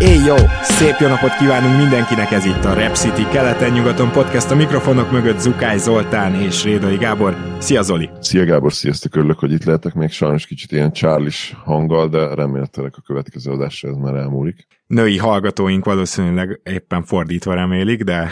Éj jó! Szép jó napot kívánunk mindenkinek, ez itt a Rep City keleten-nyugaton podcast, a mikrofonok mögött Zukály Zoltán és Rédai Gábor. Szia Zoli! Szia Gábor, sziasztok, örülök, hogy itt lehetek, még sajnos kicsit ilyen Charles hanggal, de remélhetőleg a következő adásra ez már elmúlik. Női hallgatóink valószínűleg éppen fordítva remélik, de...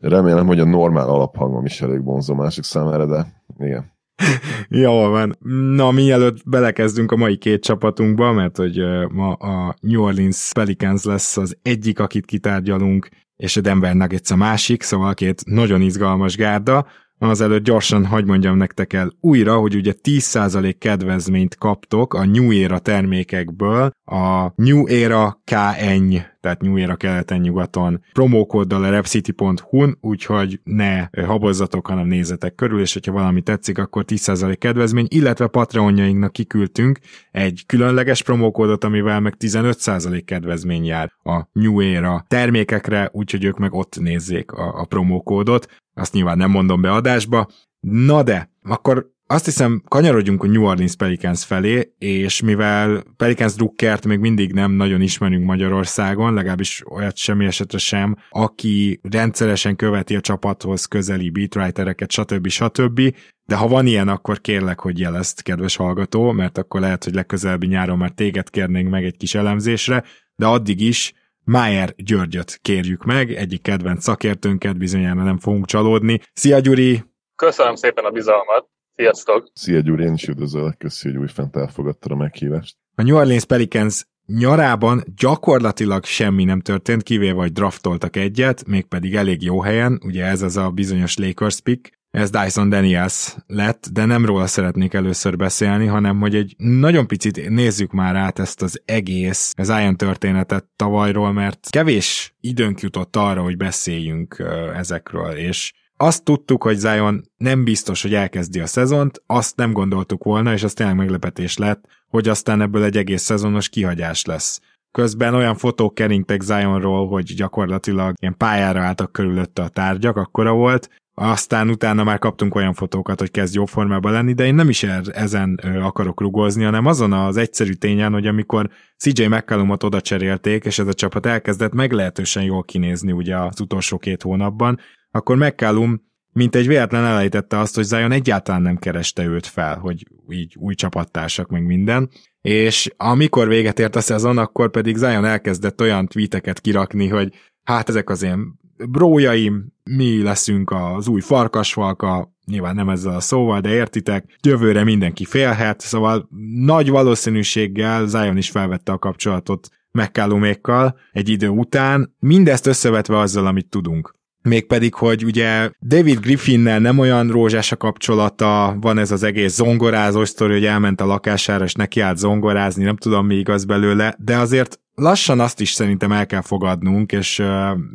Remélem, hogy a normál alaphangom is elég vonzó másik számára, de igen. Jó van. Na, mielőtt belekezdünk a mai két csapatunkba, mert hogy ma a New Orleans Pelicans lesz az egyik, akit kitárgyalunk, és a Denver Nuggets a másik, szóval két nagyon izgalmas gárda, azelőtt gyorsan hagy mondjam nektek el újra, hogy ugye 10% kedvezményt kaptok a New Era termékekből a New Era KN, tehát New Era keleten-nyugaton promókóddal a repcity.hu-n, úgyhogy ne habozzatok, hanem nézzetek körül, és hogyha valami tetszik, akkor 10% kedvezmény, illetve Patreonjainknak kiküldtünk egy különleges promókódot, amivel meg 15% kedvezmény jár a New Era termékekre, úgyhogy ők meg ott nézzék a, a promókódot azt nyilván nem mondom be adásba. Na de, akkor azt hiszem, kanyarodjunk a New Orleans Pelicans felé, és mivel Pelicans drukkert még mindig nem nagyon ismerünk Magyarországon, legalábbis olyat semmi esetre sem, aki rendszeresen követi a csapathoz közeli beatwritereket, stb. stb. De ha van ilyen, akkor kérlek, hogy jelezd, kedves hallgató, mert akkor lehet, hogy legközelebbi nyáron már téged kérnénk meg egy kis elemzésre, de addig is Májer Györgyöt kérjük meg, egyik kedvenc szakértőnket, bizonyára nem fogunk csalódni. Szia Gyuri! Köszönöm szépen a bizalmat! Sziasztok! Szia Gyuri, én is üdvözöllek, köszi, hogy újfent elfogadtad a meghívást. A New Orleans Pelicans nyarában gyakorlatilag semmi nem történt, kivéve, hogy draftoltak egyet, mégpedig elég jó helyen, ugye ez az a bizonyos Lakers pick, ez Dyson Daniels lett, de nem róla szeretnék először beszélni, hanem hogy egy nagyon picit nézzük már át ezt az egész Zion történetet tavalyról, mert kevés időnk jutott arra, hogy beszéljünk ezekről, és azt tudtuk, hogy Zion nem biztos, hogy elkezdi a szezont, azt nem gondoltuk volna, és az tényleg meglepetés lett, hogy aztán ebből egy egész szezonos kihagyás lesz. Közben olyan fotók keringtek Zionról, hogy gyakorlatilag ilyen pályára álltak körülötte a tárgyak, akkora volt, aztán utána már kaptunk olyan fotókat, hogy kezd jó formában lenni, de én nem is er, ezen akarok rugozni, hanem azon az egyszerű tényen, hogy amikor CJ McCallumot oda cserélték, és ez a csapat elkezdett meglehetősen jól kinézni ugye az utolsó két hónapban, akkor McCallum mint egy véletlen elejtette azt, hogy Zion egyáltalán nem kereste őt fel, hogy így új csapattársak, meg minden, és amikor véget ért a szezon, akkor pedig Zion elkezdett olyan tweeteket kirakni, hogy hát ezek az én brójaim, mi leszünk az új farkasfalka, nyilván nem ezzel a szóval, de értitek, jövőre mindenki félhet, szóval nagy valószínűséggel Zion is felvette a kapcsolatot McCallumékkal egy idő után, mindezt összevetve azzal, amit tudunk. Mégpedig, hogy ugye David Griffinnel nem olyan rózsás a kapcsolata, van ez az egész zongorázó sztori, hogy elment a lakására, és neki állt zongorázni, nem tudom mi igaz belőle, de azért lassan azt is szerintem el kell fogadnunk, és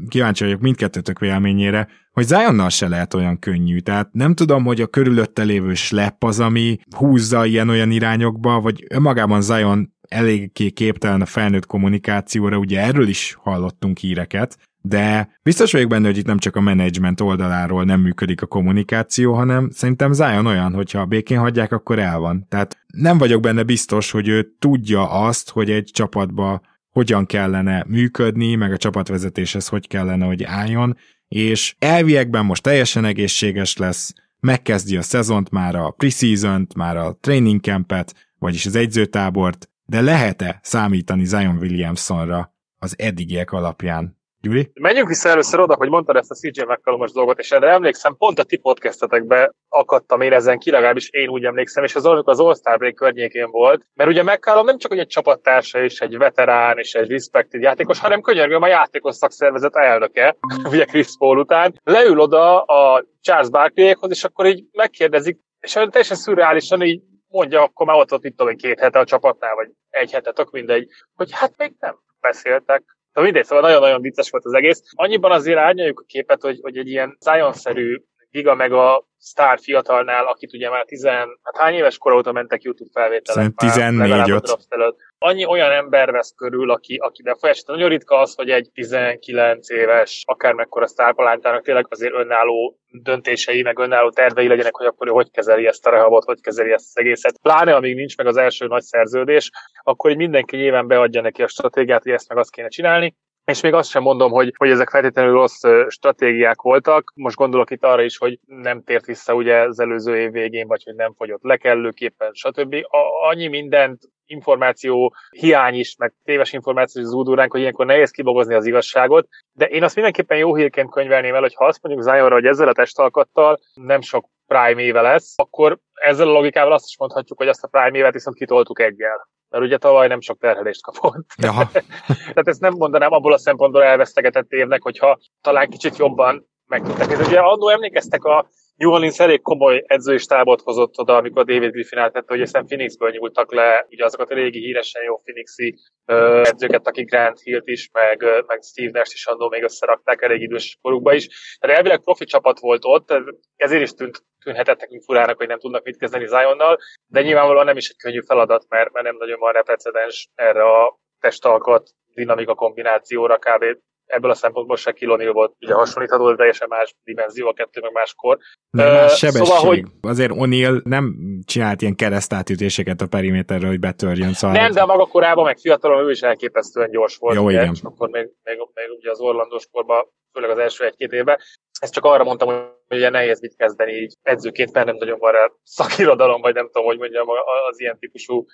kíváncsi vagyok mindkettőtök véleményére, hogy Zionnal se lehet olyan könnyű. Tehát nem tudom, hogy a körülötte lévő slepp az, ami húzza ilyen-olyan irányokba, vagy önmagában Zion eléggé képtelen a felnőtt kommunikációra, ugye erről is hallottunk híreket, de biztos vagyok benne, hogy itt nem csak a menedzsment oldaláról nem működik a kommunikáció, hanem szerintem Zion olyan, hogyha békén hagyják, akkor el van. Tehát nem vagyok benne biztos, hogy ő tudja azt, hogy egy csapatba hogyan kellene működni, meg a csapatvezetéshez hogy kellene, hogy álljon, és elviekben most teljesen egészséges lesz, megkezdi a szezont, már a preseason már a training campet, vagyis az egyzőtábort, de lehet-e számítani Zion Williamsonra az eddigiek alapján? Gyuri? Menjünk vissza először oda, hogy mondtad ezt a CJ mccollum dolgot, és erre emlékszem, pont a ti podcastetekbe akadtam én ezen ki, legalábbis én úgy emlékszem, és az amikor az All-Star Break környékén volt, mert ugye McCallum nem csak egy csapattársa és egy veterán és egy respected játékos, hanem könyörgöm a játékos szakszervezet elnöke, ugye Chris Paul után, leül oda a Charles Barkleyékhoz, és akkor így megkérdezik, és teljesen szürreálisan így mondja, akkor már ott, ott itt tudom, két hete a csapatnál, vagy egy hete, tök mindegy, hogy hát még nem beszéltek, Szóval mindegy, szóval nagyon-nagyon vicces volt az egész. Annyiban azért árnyaljuk a képet, hogy, hogy egy ilyen Zion-szerű giga meg a sztár fiatalnál, akit ugye már 10, hát hány éves kor óta mentek YouTube felvételek? 14 Annyi olyan ember vesz körül, aki, aki befolyásolt. Nagyon ritka az, hogy egy 19 éves, akármekkora sztárpalántának tényleg azért önálló döntései, meg önálló tervei legyenek, hogy akkor ő hogy kezeli ezt a rehabot, hogy kezeli ezt az egészet. Pláne, amíg nincs meg az első nagy szerződés, akkor mindenki nyilván beadja neki a stratégiát, hogy ezt meg azt kéne csinálni. És még azt sem mondom, hogy, hogy ezek feltétlenül rossz stratégiák voltak. Most gondolok itt arra is, hogy nem tért vissza ugye az előző év végén, vagy hogy nem fogyott le kellőképpen, stb. A, annyi mindent információ hiány is, meg téves információ zúdul ránk, hogy ilyenkor nehéz kibogozni az igazságot, de én azt mindenképpen jó hírként könyvelném el, hogy ha azt mondjuk Zionra, hogy ezzel a testalkattal nem sok prime éve lesz, akkor ezzel a logikával azt is mondhatjuk, hogy azt a prime évet viszont kitoltuk egyel mert ugye tavaly nem sok terhelést kapott. Jaha. Tehát ezt nem mondanám abból a szempontból elvesztegetett évnek, hogyha talán kicsit jobban meg tudták. Ez ugye annó emlékeztek a New Orleans elég komoly edzői stábot hozott oda, amikor David Griffin átvette, hogy aztán Phoenixből nyúltak le, ugye azokat a régi híresen jó Phoenixi ö, edzőket, akik Grant Hill is, meg, meg Steve Nash is annó még összerakták elég idős korukba is. Tehát elvileg profi csapat volt ott, ezért is tűnt, tűnhetett nekünk furának, hogy nem tudnak mit kezdeni Zionnal, de nyilvánvalóan nem is egy könnyű feladat, mert, mert nem nagyon van rá precedens erre a testalkat dinamika kombinációra kb ebből a szempontból se Kilonil volt ugye hasonlítható, de teljesen más dimenzió, a kettő meg máskor. Nem, más sebesség. Szóval, hogy... Azért O'Neill nem csinált ilyen keresztátütéseket a periméterről, hogy betörjön. Szóval nem, de maga korában, meg fiatalon ő is elképesztően gyors volt. Jó, ugye, igen. És akkor még, még, még, ugye az Orlandós korban, főleg az első egy-két évben. Ezt csak arra mondtam, hogy ugye nehéz mit kezdeni így edzőként, mert nem nagyon van rá szakirodalom, vagy nem tudom, hogy mondjam, az ilyen típusú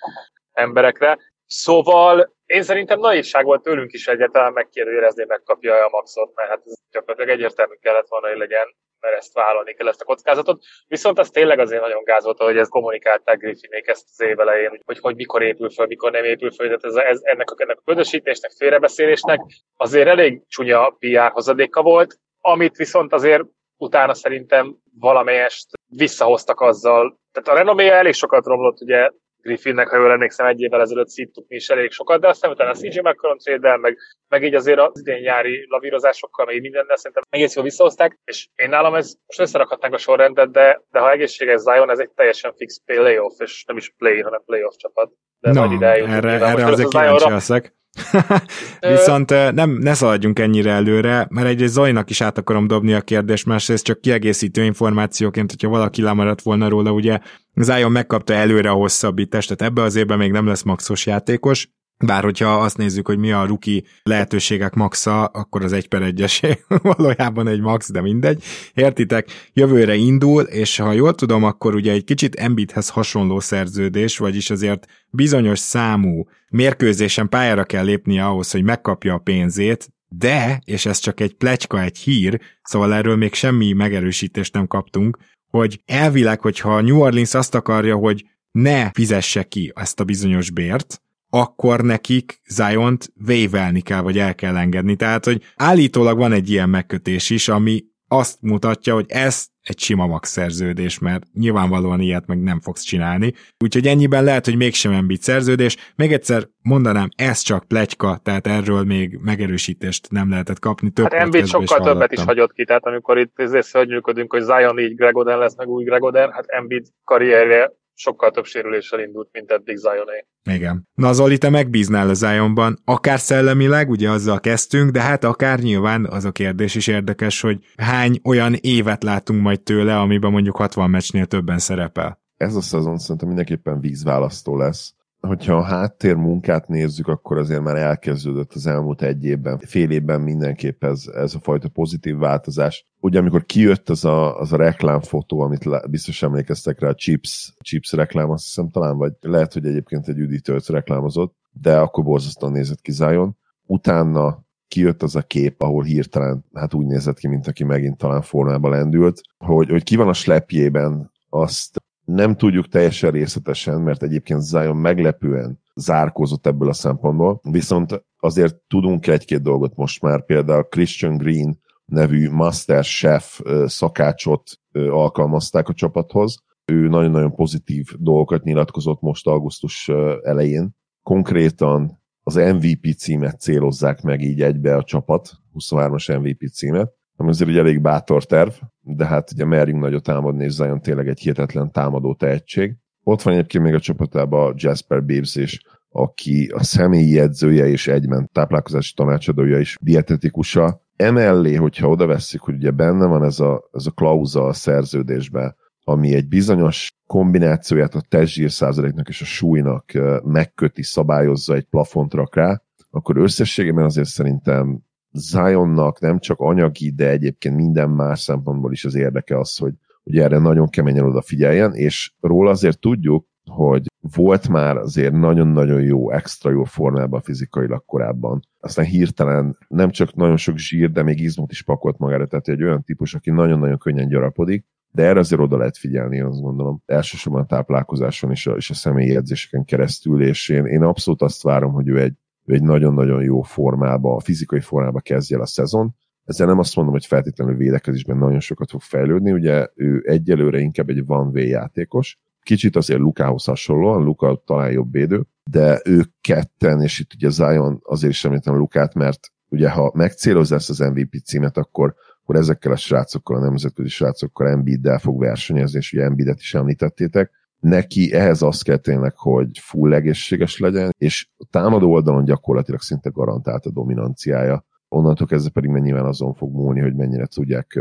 emberekre. Szóval én szerintem naivság volt tőlünk is egyáltalán megkérdőjelezni, megkapja a maxot, mert hát ez gyakorlatilag egyértelmű kellett volna, hogy legyen, mert ezt vállalni kell ezt a kockázatot. Viszont az tényleg azért nagyon gáz volt, hogy ez kommunikálták Griffinék ezt az év elején, hogy, hogy mikor épül föl, mikor nem épül föl, tehát ez, ez, ennek, a, ennek a közösítésnek, félrebeszélésnek azért elég csúnya PR hozadéka volt, amit viszont azért utána szerintem valamelyest visszahoztak azzal. Tehát a renoméja elég sokat romlott, ugye Griffinnek, ha jól emlékszem, egy évvel ezelőtt szíttuk mi is elég sokat, de aztán utána a CJ McCollum trade meg, meg így azért az idén nyári lavírozásokkal, meg mindennel szerintem egész jól visszahozták, és én nálam ez most összerakhatnánk a sorrendet, de, de ha egészséges Zion, ez egy teljesen fix playoff, és nem is play, hanem playoff csapat. De no, majd ide erre, erre azért kíváncsi leszek. Viszont nem, ne szaladjunk ennyire előre, mert egyrészt Zajnak is át akarom dobni a kérdést, másrészt csak kiegészítő információként, hogyha valaki lemaradt volna róla, ugye Zion megkapta előre a hosszabbítást, tehát ebbe az évben még nem lesz maxos játékos, bár hogyha azt nézzük, hogy mi a ruki lehetőségek maxa, akkor az egy per egyesé valójában egy max, de mindegy. Értitek? Jövőre indul, és ha jól tudom, akkor ugye egy kicsit Embiidhez hasonló szerződés, vagyis azért bizonyos számú mérkőzésen pályára kell lépnie ahhoz, hogy megkapja a pénzét, de, és ez csak egy plecska, egy hír, szóval erről még semmi megerősítést nem kaptunk, hogy elvileg, hogyha New Orleans azt akarja, hogy ne fizesse ki ezt a bizonyos bért, akkor nekik Zion-t vévelni kell, vagy el kell engedni. Tehát, hogy állítólag van egy ilyen megkötés is, ami azt mutatja, hogy ez egy sima max szerződés, mert nyilvánvalóan ilyet meg nem fogsz csinálni. Úgyhogy ennyiben lehet, hogy mégsem Embiid szerződés. Még egyszer mondanám, ez csak pletyka, tehát erről még megerősítést nem lehetett kapni. Több hát Embiid sokkal többet is hagyott ki, tehát amikor itt szörnyűködünk, hogy Zion így Gregoden lesz, meg új Gregoden, hát Embiid karrierje sokkal több sérüléssel indult, mint eddig Zioné. Igen. Na Zoli, te megbíznál a Zionban, akár szellemileg, ugye azzal kezdtünk, de hát akár nyilván az a kérdés is érdekes, hogy hány olyan évet látunk majd tőle, amiben mondjuk 60 meccsnél többen szerepel. Ez a szezon szerintem mindenképpen vízválasztó lesz hogyha a háttér munkát nézzük, akkor azért már elkezdődött az elmúlt egy évben, fél évben mindenképp ez, ez a fajta pozitív változás. Ugye amikor kijött az a, az a reklámfotó, amit le, biztos emlékeztek rá, a Chips, Chips reklám, azt hiszem talán, vagy lehet, hogy egyébként egy üdítőt reklámozott, de akkor borzasztóan nézett ki Zion. Utána kijött az a kép, ahol hirtelen hát úgy nézett ki, mint aki megint talán formába lendült, hogy, hogy ki van a slepjében, azt nem tudjuk teljesen részletesen, mert egyébként Zion meglepően zárkózott ebből a szempontból, viszont azért tudunk egy-két dolgot most már, például Christian Green nevű Master Chef szakácsot alkalmazták a csapathoz. Ő nagyon-nagyon pozitív dolgokat nyilatkozott most augusztus elején. Konkrétan az MVP címet célozzák meg így egybe a csapat, 23-as MVP címet, ami azért egy elég bátor terv, de hát ugye merjünk nagyot támadni, és Zion tényleg egy hihetetlen támadó tehetség. Ott van egyébként még a csapatában Jasper Bibbs is, aki a személyi edzője és egyben táplálkozási tanácsadója is dietetikusa. Emellé, hogyha oda veszik, hogy ugye benne van ez a, ez a klauza a szerződésben, ami egy bizonyos kombinációját a testzsír százaléknak és a súlynak megköti, szabályozza, egy plafont rak rá, akkor összességében azért szerintem Zionnak nem csak anyagi, de egyébként minden más szempontból is az érdeke az, hogy, hogy erre nagyon keményen odafigyeljen, és róla azért tudjuk, hogy volt már azért nagyon-nagyon jó, extra jó formában fizikailag korábban. Aztán hirtelen nem csak nagyon sok zsír, de még izmot is pakolt magára, tehát egy olyan típus, aki nagyon-nagyon könnyen gyarapodik, de erre azért oda lehet figyelni, azt gondolom, elsősorban a táplálkozáson és a, és a személyi edzéseken keresztül, és én, én abszolút azt várom, hogy ő egy, ő egy nagyon-nagyon jó formába, a fizikai formába kezdje el a szezon. Ezzel nem azt mondom, hogy feltétlenül védekezésben nagyon sokat fog fejlődni, ugye ő egyelőre inkább egy van way játékos, kicsit azért Lukához hasonlóan, Luka talán jobb védő, de ők ketten, és itt ugye Zion azért is említem Lukát, mert ugye ha megcélozza ezt az MVP címet, akkor akkor ezekkel a srácokkal, a nemzetközi srácokkal Embiiddel fog versenyezni, és ugye Embiidet is említettétek. Neki ehhez az kell tényleg, hogy full egészséges legyen, és a támadó oldalon gyakorlatilag szinte garantált a dominanciája. Onnantól kezdve pedig mennyivel azon fog múlni, hogy mennyire tudják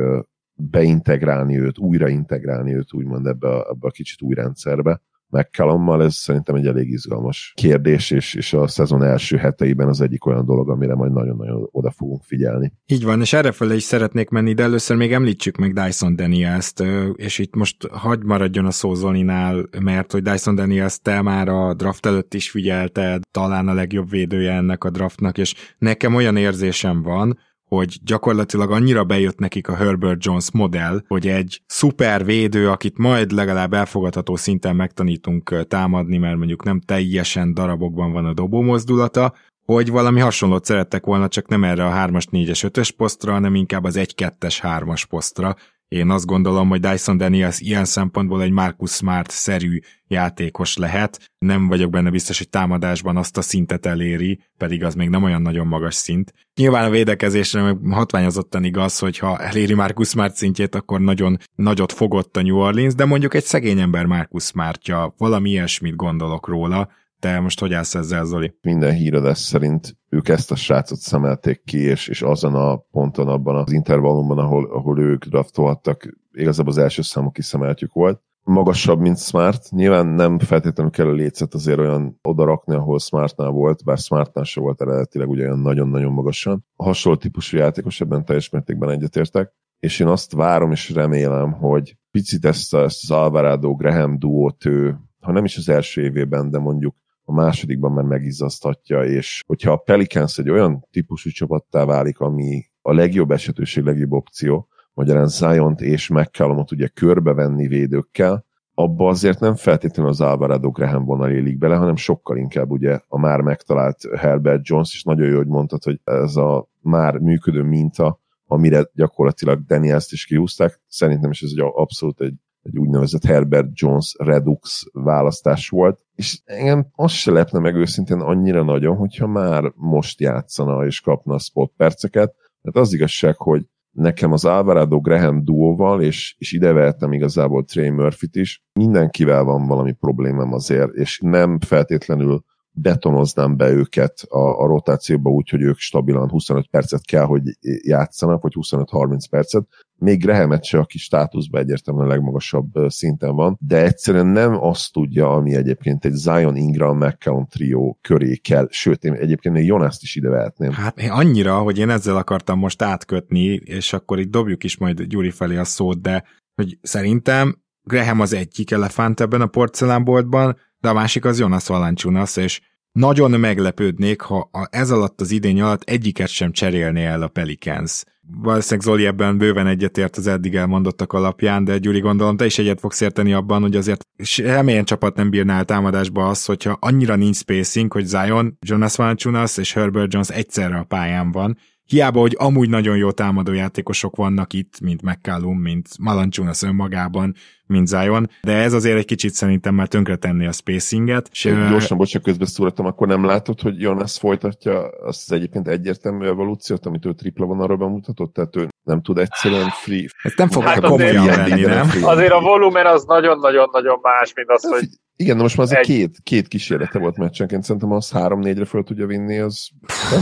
beintegrálni őt, újraintegrálni őt úgymond ebbe a, ebbe a kicsit új rendszerbe. McCallummal ez szerintem egy elég izgalmas kérdés, és, és a szezon első heteiben az egyik olyan dolog, amire majd nagyon-nagyon oda fogunk figyelni. Így van, és errefele is szeretnék menni, de először még említsük meg Dyson Daniels-t, és itt most hagy maradjon a szó Zolinál, mert hogy Dyson Daniels te már a draft előtt is figyelted, talán a legjobb védője ennek a draftnak, és nekem olyan érzésem van, hogy gyakorlatilag annyira bejött nekik a Herbert Jones modell, hogy egy szuper védő, akit majd legalább elfogadható szinten megtanítunk támadni, mert mondjuk nem teljesen darabokban van a dobó mozdulata, hogy valami hasonlót szerettek volna, csak nem erre a 3-as, 4-es, 5-ös posztra, hanem inkább az 1-2-es, 3-as posztra, én azt gondolom, hogy Dyson Daniels ilyen szempontból egy Marcus Smart-szerű játékos lehet. Nem vagyok benne biztos, hogy támadásban azt a szintet eléri, pedig az még nem olyan nagyon magas szint. Nyilván a védekezésre meg hatványozottan igaz, hogy ha eléri Marcus Smart szintjét, akkor nagyon nagyot fogott a New Orleans, de mondjuk egy szegény ember Marcus Smartja, valami ilyesmit gondolok róla, te most hogy állsz ezzel, Zoli? Minden híradás szerint ők ezt a srácot szemelték ki, és, és azon a ponton, abban az intervallumban, ahol, ahol ők draftolhattak, igazából az első számú kiszemeltjük volt. Magasabb, mint Smart. Nyilván nem feltétlenül kell a lécet azért olyan odarakni, ahol Smartnál volt, bár Smartnál se volt eredetileg ugye olyan nagyon-nagyon magasan. A hasonló típusú játékos ebben teljes mértékben egyetértek és én azt várom és remélem, hogy picit ezt, az Alvarado Graham duót ő, ha nem is az első évében, de mondjuk a másodikban már megizzasztatja, és hogyha a Pelicans egy olyan típusú csapattá válik, ami a legjobb esetőség legjobb opció, magyarán zion és McCallumot ugye körbevenni védőkkel, abba azért nem feltétlenül az Alvarado Graham vonal élik bele, hanem sokkal inkább ugye a már megtalált Herbert Jones, is nagyon jó, hogy mondtad, hogy ez a már működő minta, amire gyakorlatilag Daniels-t is kihúzták, szerintem is ez egy abszolút egy egy úgynevezett Herbert Jones Redux választás volt, és engem azt se lepne meg őszintén annyira nagyon, hogyha már most játszana és kapna a spot perceket, mert az igazság, hogy nekem az Alvarado Graham duóval, és, és ide vehettem igazából Trey Murphy-t is, mindenkivel van valami problémám azért, és nem feltétlenül betonoznám be őket a, a rotációba úgy, hogy ők stabilan 25 percet kell, hogy játszanak, vagy 25-30 percet. Még Grahamet se, aki státuszban egyértelműen a legmagasabb szinten van, de egyszerűen nem azt tudja, ami egyébként egy Zion Ingram McCallum trió köré kell, sőt, én egyébként még Jonaszt is ide vehetném. Hát annyira, hogy én ezzel akartam most átkötni, és akkor itt dobjuk is majd Gyuri felé a szót, de hogy szerintem Graham az egyik elefánt ebben a porcelánboltban, de a másik az Jonas Valanciunas, és nagyon meglepődnék, ha ez alatt az idény alatt egyiket sem cserélné el a Pelicans. Valószínűleg Zoli ebben bőven egyetért az eddig elmondottak alapján, de Gyuri gondolom te is egyet fogsz érteni abban, hogy azért semmilyen csapat nem bírná el támadásba azt, hogyha annyira nincs spacing, hogy Zion, Jonas Valanciunas és Herbert Jones egyszerre a pályán van, Hiába, hogy amúgy nagyon jó támadó játékosok vannak itt, mint McCallum, mint Malanciunas önmagában, mint Zion, de ez azért egy kicsit szerintem már tönkretenni a spacinget. És gyorsan, bocsánat, közbeszúrtam, akkor nem látod, hogy Jonas folytatja azt az egyébként egyértelmű evolúciót, amit ő tripla vonalra bemutatott, tehát ő nem tud egyszerűen free... Ez nem fog Hát komolyan azért- venni, nem? Azért a volumen az nagyon-nagyon-nagyon más, mint az, hogy Igen, de most már az Egy- két, két kísérlete volt meccsenként, szerintem az 3-4-re föl tudja vinni, az...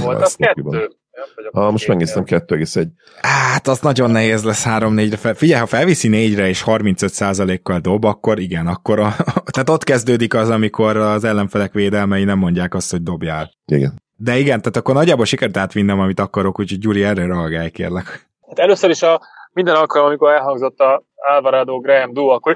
volt az kettő. Ah, most megnéztem 2,1. Hát, az nagyon nehéz lesz 3-4-re fel. Figyelj, ha felviszi 4-re és 35%-kal dob, akkor igen, akkor a, tehát ott kezdődik az, amikor az ellenfelek védelmei nem mondják azt, hogy dobjál. Igen. De igen, tehát akkor nagyjából sikerült átvinnem, amit akarok, úgyhogy Gyuri, erre reagálj, kérlek. Hát először is a minden alkalom, amikor elhangzott a Alvarado Graham duo, akkor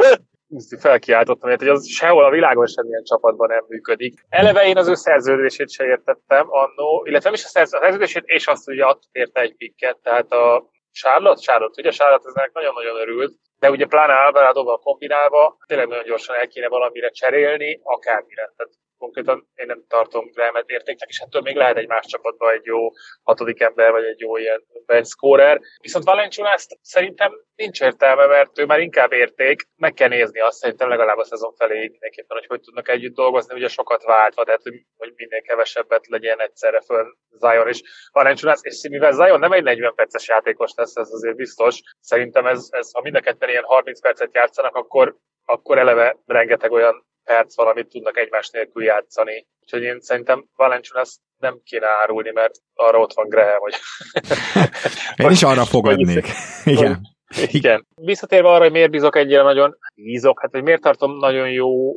felkiáltottam, hogy az sehol a világon semmilyen csapatban nem működik. Eleve én az ő szerződését se értettem annó, illetve nem is a szerz- a szerződését, és azt, hogy ott érte egy pikket, tehát a Charlotte, Charlotte, ugye Charlotte eznek nagyon-nagyon örült, de ugye pláne Alvaradoval kombinálva tényleg nagyon gyorsan el kéne valamire cserélni, akármire. Tehát konkrétan én nem tartom Grahamet értéknek, és ettől még lehet egy más csapatban egy jó hatodik ember, vagy egy jó ilyen scorer. Viszont Valenciunást szerintem nincs értelme, mert ő már inkább érték, meg kell nézni azt szerintem legalább a szezon felé mindenképpen, hogy hogy tudnak együtt dolgozni, ugye sokat váltva, tehát hogy hogy minél kevesebbet legyen egyszerre föl Zion és Valenciunas, és mivel Zion nem egy 40 perces játékos lesz, ez azért biztos, szerintem ez, ez ha mind a ketten ilyen 30 percet játszanak, akkor, akkor eleve rengeteg olyan perc van, amit tudnak egymás nélkül játszani. Úgyhogy én szerintem Valenciunas nem kéne árulni, mert arra ott van Graham, hogy Én is arra fogadnék. Igen. igen. Visszatérve arra, hogy miért bízok ennyire nagyon, bízok, hát hogy miért tartom nagyon jó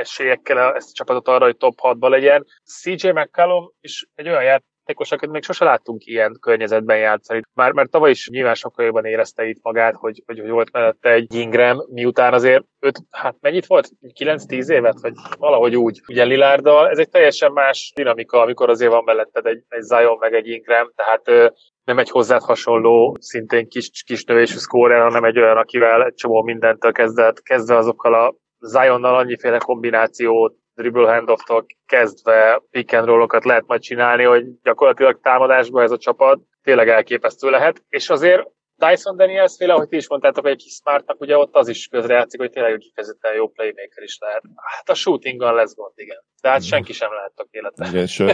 esélyekkel ezt a csapatot arra, hogy top 6-ba legyen. CJ McCallum is egy olyan játékos, akit még sose láttunk ilyen környezetben játszani. Már, már tavaly is nyilván sokkal jobban érezte itt magát, hogy, hogy, hogy volt mellette egy Ingram, miután azért őt, hát mennyit volt? 9-10 évet? Vagy valahogy úgy. Ugye Lilárdal, ez egy teljesen más dinamika, amikor azért van melletted egy, egy Zion meg egy Ingram, tehát nem egy hozzád hasonló, szintén kis, kis növésű scorer, hanem egy olyan, akivel egy csomó mindentől kezdve, kezdve azokkal a Zionnal annyiféle kombinációt, dribble handoff-tól kezdve pick and roll-okat lehet majd csinálni, hogy gyakorlatilag támadásban ez a csapat tényleg elképesztő lehet, és azért Dyson Daniels féle, ahogy ti is mondtátok, hogy egy kis smartnak, ugye ott az is közrejátszik, hogy tényleg kifejezetten jó playmaker is lehet. Hát a shootinggal lesz gond, igen. De hát senki sem lehet tökéletes. Igen, és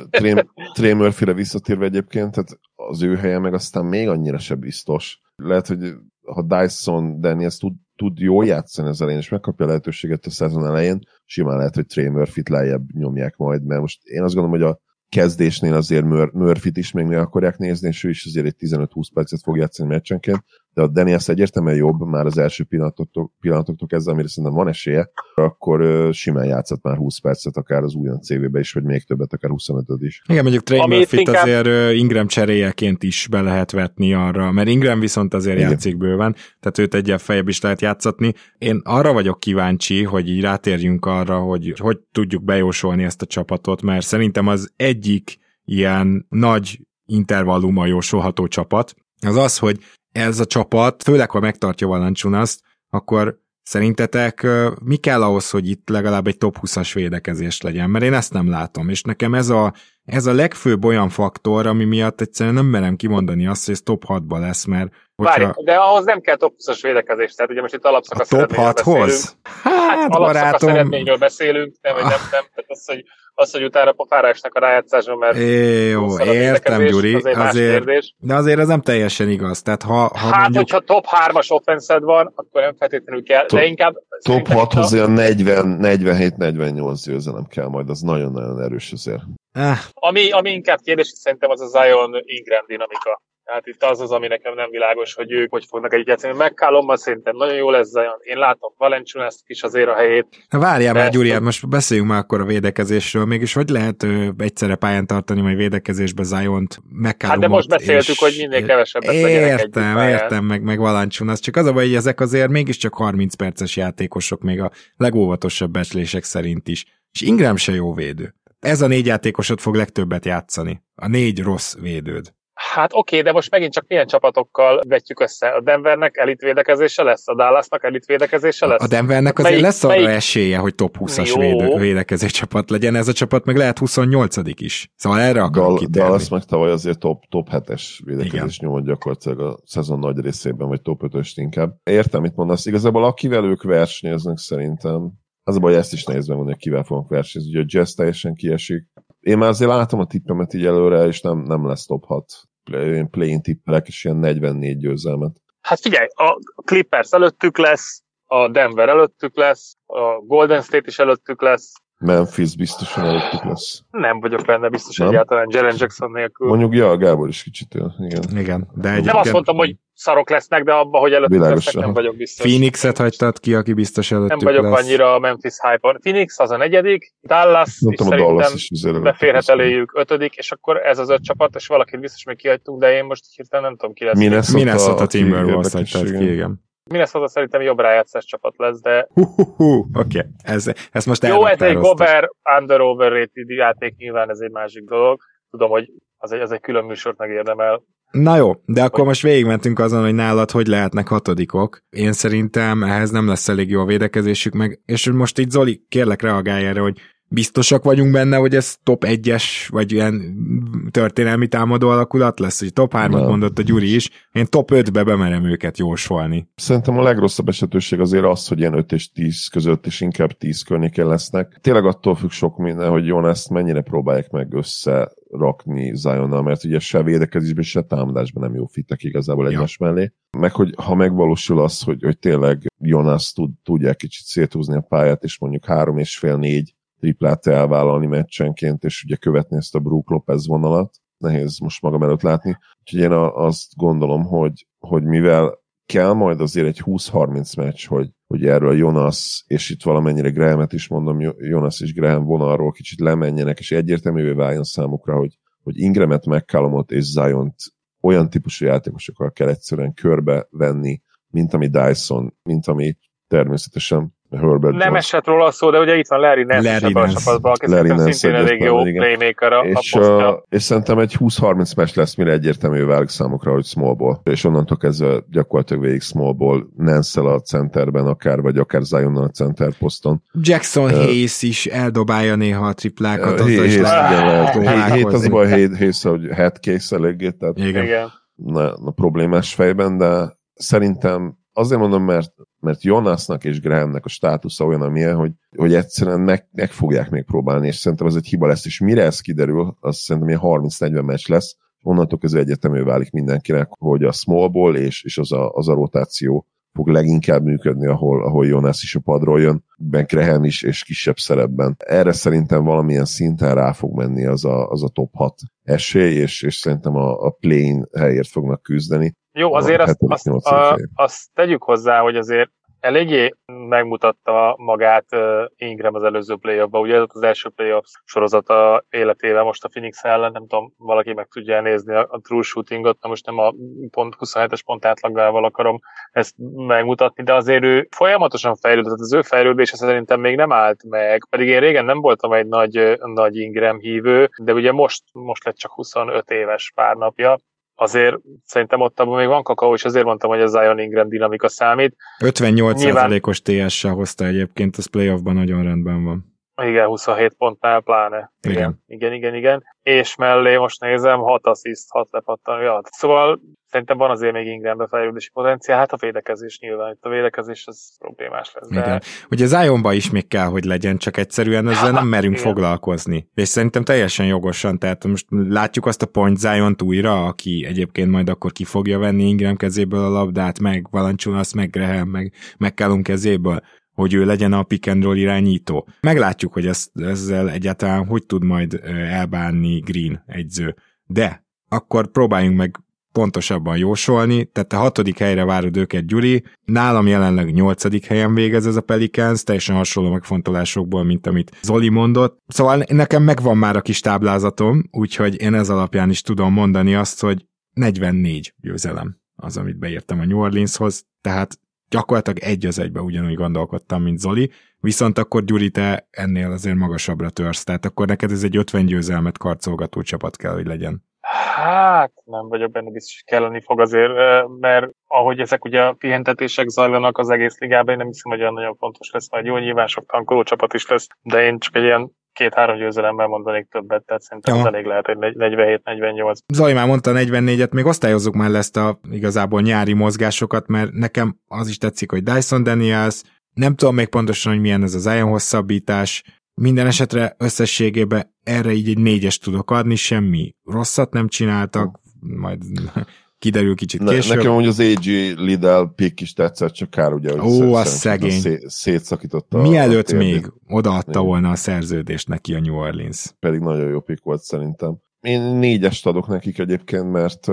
Trey, Murphy-re visszatérve egyébként, tehát az ő helye meg aztán még annyira se biztos. Lehet, hogy ha Dyson Daniels tud, tud jól játszani az elején, és megkapja a lehetőséget a szezon elején, simán lehet, hogy Trey Murphy-t lejjebb nyomják majd, mert most én azt gondolom, hogy a kezdésnél azért Mur- Murphy-t is még meg akarják nézni, és ő is azért egy 15-20 percet fog játszani meccsenként, de a Daniels egyértelműen jobb, már az első pillanatoktól, pillanatoktól kezdve, amire szerintem van esélye, akkor ö, simán játszott már 20 percet, akár az újon CV-be is, vagy még többet, akár 25 is. Igen, mondjuk Trey Ami Murphy-t inkább- azért ö, Ingram cseréjeként is be lehet vetni arra, mert Ingram viszont azért Igen. játszik bőven, tehát őt egyen fejebb is lehet játszatni. Én arra vagyok kíváncsi, hogy így rátérjünk arra, hogy hogy tudjuk bejósolni ezt a csapatot, mert szerintem az egyik ilyen nagy intervallummal jósolható csapat, az az, hogy ez a csapat, főleg ha megtartja Valanciunaszt, akkor Szerintetek mi kell ahhoz, hogy itt legalább egy top 20-as védekezés legyen? Mert én ezt nem látom, és nekem ez a, ez a legfőbb olyan faktor, ami miatt egyszerűen nem merem kimondani azt, hogy ez top 6-ba lesz, mert Várj, hogyha de ahhoz nem kell top 20-as védekezés, tehát ugye most itt a alapszakasz top eredményről beszélünk. 6-hoz? Hát Hát, barátom, beszélünk, nem, vagy nem, nem. Tehát az, hogy, az, hogy utána pofárásnak a rájátszáson, mert É, jó, értem, Gyuri, az egy más azért, kérdés. de azért ez nem teljesen igaz. Tehát ha, ha Hát, mondjuk, hogyha top 3-as offenszed van, akkor nem feltétlenül kell, Top- de inkább... Top szerintem itt 6-hoz a- olyan 40, 47-48 győzelem kell majd, az nagyon-nagyon erős azért. eh, Ami, ami inkább kérdés, szerintem az a Zion Ingram dinamika. Tehát itt az az, ami nekem nem világos, hogy ők hogy fognak együtt játszani. McCallummal szerintem nagyon jó lesz Zion. Én látom Valenciunas is azért a helyét. Na várjál már, Gyuri, hát most beszéljünk már akkor a védekezésről. Mégis hogy lehet ö, egyszerre pályán tartani, majd védekezésbe Zion-t, Hát de most beszéltük, és- hogy minél kevesebbet Értem, értem, meg, meg Valanciunas. Csak az a baj, hogy ezek azért mégiscsak 30 perces játékosok, még a legóvatosabb becslések szerint is. És Ingram se jó védő. Ez a négy játékosod fog legtöbbet játszani. A négy rossz védőd. Hát oké, de most megint csak milyen csapatokkal vetjük össze. A Denvernek elitvédekezése lesz, a Dallasnak elitvédekezése lesz. A Denvernek azért Melyik- lesz arra melyik- esélye, hogy top 20-as Jó. védő, védekező csapat legyen. Ez a csapat meg lehet 28 is. Szóval erre akarok Dal- kitérni. Dallas meg tavaly azért top, top 7-es védekezés nyomott gyakorlatilag a szezon nagy részében, vagy top 5-öst inkább. Értem, mit mondasz. Igazából akivel ők versenyeznek szerintem, az a baj, ezt is nehéz megmondani, hogy kivel fognak versenyezni. Ugye a Jazz teljesen kiesik. Én már azért látom a tippemet így előre, és nem, nem lesz top 6. play-in tippelek, és ilyen 44 győzelmet. Hát figyelj, a Clippers előttük lesz, a Denver előttük lesz, a Golden State is előttük lesz, Memphis biztosan előttük lesz. Nem vagyok benne biztos nem? egyáltalán Jaren Jackson nélkül. Mondjuk, ja, Gábor is kicsit él. Igen. Igen, de egyébként... Nem azt mondtam, hogy szarok lesznek, de abban, hogy előttük lesznek, nem vagyok biztos. Phoenixet hagytad ki, aki biztos előttük Nem vagyok lesz. annyira a Memphis hype Phoenix az a negyedik, Dallas Nem is a szerintem Dallas is azért beférhet eléjük ötödik, és akkor ez az öt csapat, és valakit biztos még kihagytunk, de én most hirtelen nem tudom ki lesz. Minnesota, Minnesota Timberwolves hagytad ki, igen. Minnesota szerintem jobb rájátszás csapat lesz, de. Oké, okay. ez, ezt most jó, ez egy. Gobert under overrated játék, nyilván ez egy másik dolog. Tudom, hogy az egy, az egy külön műsort megérdemel. Na jó, de akkor most végigmentünk azon, hogy nálad hogy lehetnek hatodikok. Én szerintem ehhez nem lesz elég jó a védekezésük, meg, és most itt Zoli, kérlek reagálj erre, hogy biztosak vagyunk benne, hogy ez top 1-es, vagy ilyen történelmi támadó alakulat lesz, hogy top 3-at Nem. mondott a Gyuri is. Én top 5-be bemerem őket jósolni. Szerintem a legrosszabb esetőség azért az, hogy ilyen 5 és 10 között, és inkább 10 környéken lesznek. Tényleg attól függ sok minden, hogy Jonas mennyire próbálják meg összerakni Zionnal, mert ugye se védekezésben, se támadásban nem jó fitek igazából egymás mellé. Meg hogy ha megvalósul az, hogy, hogy tényleg Jonas tud, tudják kicsit széthúzni a pályát, és mondjuk három és fél négy triplát elvállalni meccsenként, és ugye követni ezt a Brook Lopez vonalat, nehéz most magam előtt látni. Úgyhogy én a, azt gondolom, hogy, hogy mivel kell majd azért egy 20-30 meccs, hogy, hogy erről Jonas, és itt valamennyire Grahamet is mondom, Jo- Jonas és Graham vonalról kicsit lemenjenek, és egyértelművé váljon számukra, hogy, hogy Ingramet, McCallumot és Ziont olyan típusú játékosokkal kell egyszerűen körbe venni, mint ami Dyson, mint ami természetesen Herbert Nem Jones. esett róla szó, de ugye itt van Larry Nance Larry ebben a Nance. csapatban, aki Larry szerintem Nance szintén elég jó playmaker a, a és, uh, és szerintem egy 20-30 meccs lesz, mire egyértelmű válik számukra, hogy small ball. És onnantól kezdve gyakorlatilag végig small ball, nance a centerben akár, vagy akár Zionnal a center poszton. Jackson uh, Hayes is eldobálja néha a triplákat, Uh, Hayes, igen, próbálkozni. Hét az a baj, Hayes- hogy head case eléggé, tehát. Igen. na, na, problémás fejben, de szerintem azért mondom, mert, mert Jonasnak és Grahamnek a státusza olyan, amilyen, hogy, hogy egyszerűen meg, meg fogják még próbálni, és szerintem ez egy hiba lesz, és mire ez kiderül, az szerintem ilyen 30-40 meccs lesz, onnantól kezdve egyetemű válik mindenkinek, hogy a small ball és, és az, a, az a rotáció fog leginkább működni, ahol, ahol Jonas is a padról jön, Ben Graham is, és kisebb szerepben. Erre szerintem valamilyen szinten rá fog menni az a, az a top 6 esély, és, és szerintem a, a plane helyért fognak küzdeni. Jó, azért azt, azt, a, azt tegyük hozzá, hogy azért eléggé megmutatta magát Ingram az előző playoffban, ugye ez az első playoff sorozata életével most a Phoenix ellen, nem tudom, valaki meg tudja nézni a, a true shootingot, na most nem a pont 27-es pont átlagával akarom ezt megmutatni, de azért ő folyamatosan fejlődött, az ő fejlődése szerintem még nem állt meg, pedig én régen nem voltam egy nagy, nagy Ingram hívő, de ugye most, most lett csak 25 éves pár napja, azért szerintem ott abban még van kakaó, és azért mondtam, hogy a Zion Ingram dinamika számít. 58%-os TS-sel hozta egyébként, az playoffban nagyon rendben van. Igen, 27 pontnál pláne. Igen, Igen. igen, igen. igen. És mellé most nézem, 6 assziszt, 6 lepattan. Ja. Szóval szerintem van azért még Ingrambe fejlődési potenciál, hát a védekezés nyilván, itt a védekezés az problémás lesz. De... Igen. Ugye Zionba is még kell, hogy legyen, csak egyszerűen ezzel nem merünk Igen. foglalkozni. És szerintem teljesen jogosan, tehát most látjuk azt a Point zion újra, aki egyébként majd akkor ki fogja venni Ingram kezéből a labdát, meg Valanciunas, meg Graham, meg McCallum kezéből hogy ő legyen a pick and roll irányító. Meglátjuk, hogy ezt, ezzel egyáltalán hogy tud majd elbánni Green egyző. De akkor próbáljunk meg pontosabban jósolni, tehát a hatodik helyre várod őket, Gyuri. Nálam jelenleg nyolcadik helyen végez ez a Pelicans, teljesen hasonló megfontolásokból, mint amit Zoli mondott. Szóval nekem megvan már a kis táblázatom, úgyhogy én ez alapján is tudom mondani azt, hogy 44 győzelem az, amit beírtam a New Orleanshoz, tehát gyakorlatilag egy az egybe ugyanúgy gondolkodtam, mint Zoli, viszont akkor Gyuri, te ennél azért magasabbra törsz, tehát akkor neked ez egy 50 győzelmet karcolgató csapat kell, hogy legyen. Hát nem vagyok benne biztos, hogy kelleni fog azért, mert ahogy ezek ugye a pihentetések zajlanak az egész ligában, én nem hiszem, hogy olyan nagyon fontos lesz, majd jó, nyilván sok tankoló csapat is lesz, de én csak egy ilyen két-három győzelemmel mondanék többet, tehát szerintem az elég lehet egy 47-48. Zoli már mondta 44-et, még osztályozzuk már ezt a igazából nyári mozgásokat, mert nekem az is tetszik, hogy Dyson Daniels, nem tudom még pontosan, hogy milyen ez az Zion hosszabbítás, minden esetre összességében erre így egy négyes tudok adni, semmi rosszat nem csináltak, majd kiderül kicsit ne, később. Nekem úgy az AG Lidl pick is tetszett, csak kár ugye, hogy Ó, az szegény. Szé, szétszakította Mielőtt a még odaadta volna a szerződést neki a New Orleans. Pedig nagyon jó pick volt szerintem. Én négyest adok nekik egyébként, mert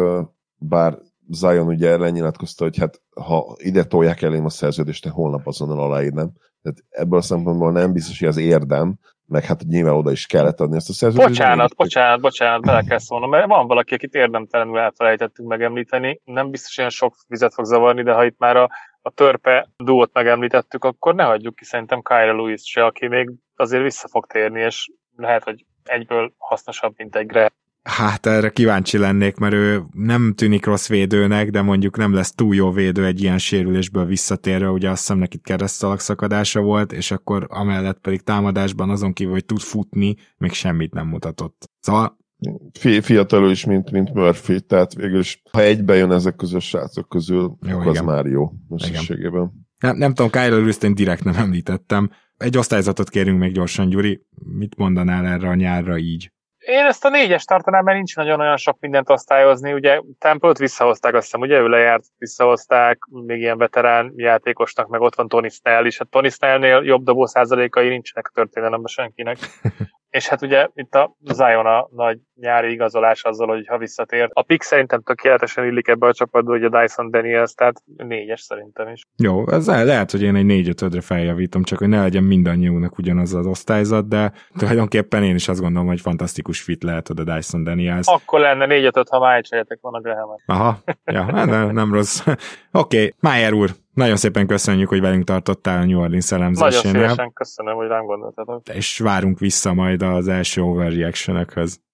bár Zion ugye lenyilatkozta, hogy hát ha ide tolják elém a szerződést, holnap azonnal aláírnám. Tehát ebből a szempontból nem biztos, hogy az érdem, meg hát nyilván oda is kellett adni ezt a szerződést. Bocsánat, bocsánat, bocsánat, bele kell szólnom, mert van valaki, akit érdemtelenül elfelejtettünk megemlíteni. Nem biztos, hogy sok vizet fog zavarni, de ha itt már a, a törpe duót megemlítettük, akkor ne hagyjuk ki szerintem Kyra Lewis se, aki még azért vissza fog térni, és lehet, hogy egyből hasznosabb, mint egy Greg. Hát erre kíváncsi lennék, mert ő nem tűnik rossz védőnek, de mondjuk nem lesz túl jó védő egy ilyen sérülésből visszatérve, ugye azt hiszem neki keresztalak szakadása volt, és akkor amellett pedig támadásban azon kívül, hogy tud futni, még semmit nem mutatott. Szóval Fi- fiatalul is, mint, mint Murphy, tehát végül is, ha egybe jön ezek közül a srácok közül, jó, akkor az már jó összességében. Nem, nem tudom, Kyle lewis én direkt nem említettem. Egy osztályzatot kérünk még gyorsan, Gyuri. Mit mondanál erre a nyárra így? Én ezt a négyes tartanám, mert nincs nagyon olyan sok mindent osztályozni. Ugye Temple-t visszahozták, azt hiszem, ugye ő lejárt, visszahozták, még ilyen veterán játékosnak, meg ott van Tony Snell is. Hát Tony Snellnél jobb dobó százalékai nincsenek a történelemben senkinek. És hát ugye itt a Zion a nagy nyári igazolás azzal, hogy ha visszatér. A pick szerintem tökéletesen illik ebbe a csapatba, hogy a Dyson Daniels, tehát négyes szerintem is. Jó, ez lehet, hogy én egy négy ötödre feljavítom, csak hogy ne legyen mindannyiunknak ugyanaz az osztályzat, de tulajdonképpen én is azt gondolom, hogy fantasztikus fit lehet a Dyson Daniels. Akkor lenne négy ötöt, ha már egy van a graham Aha, ja, hát nem, nem rossz. Oké, okay, Májer úr, nagyon szépen köszönjük, hogy velünk tartottál a New Orleans elemzésénél. Nagyon szívesen köszönöm, hogy rám gondoltatok. És várunk vissza majd az első overreaction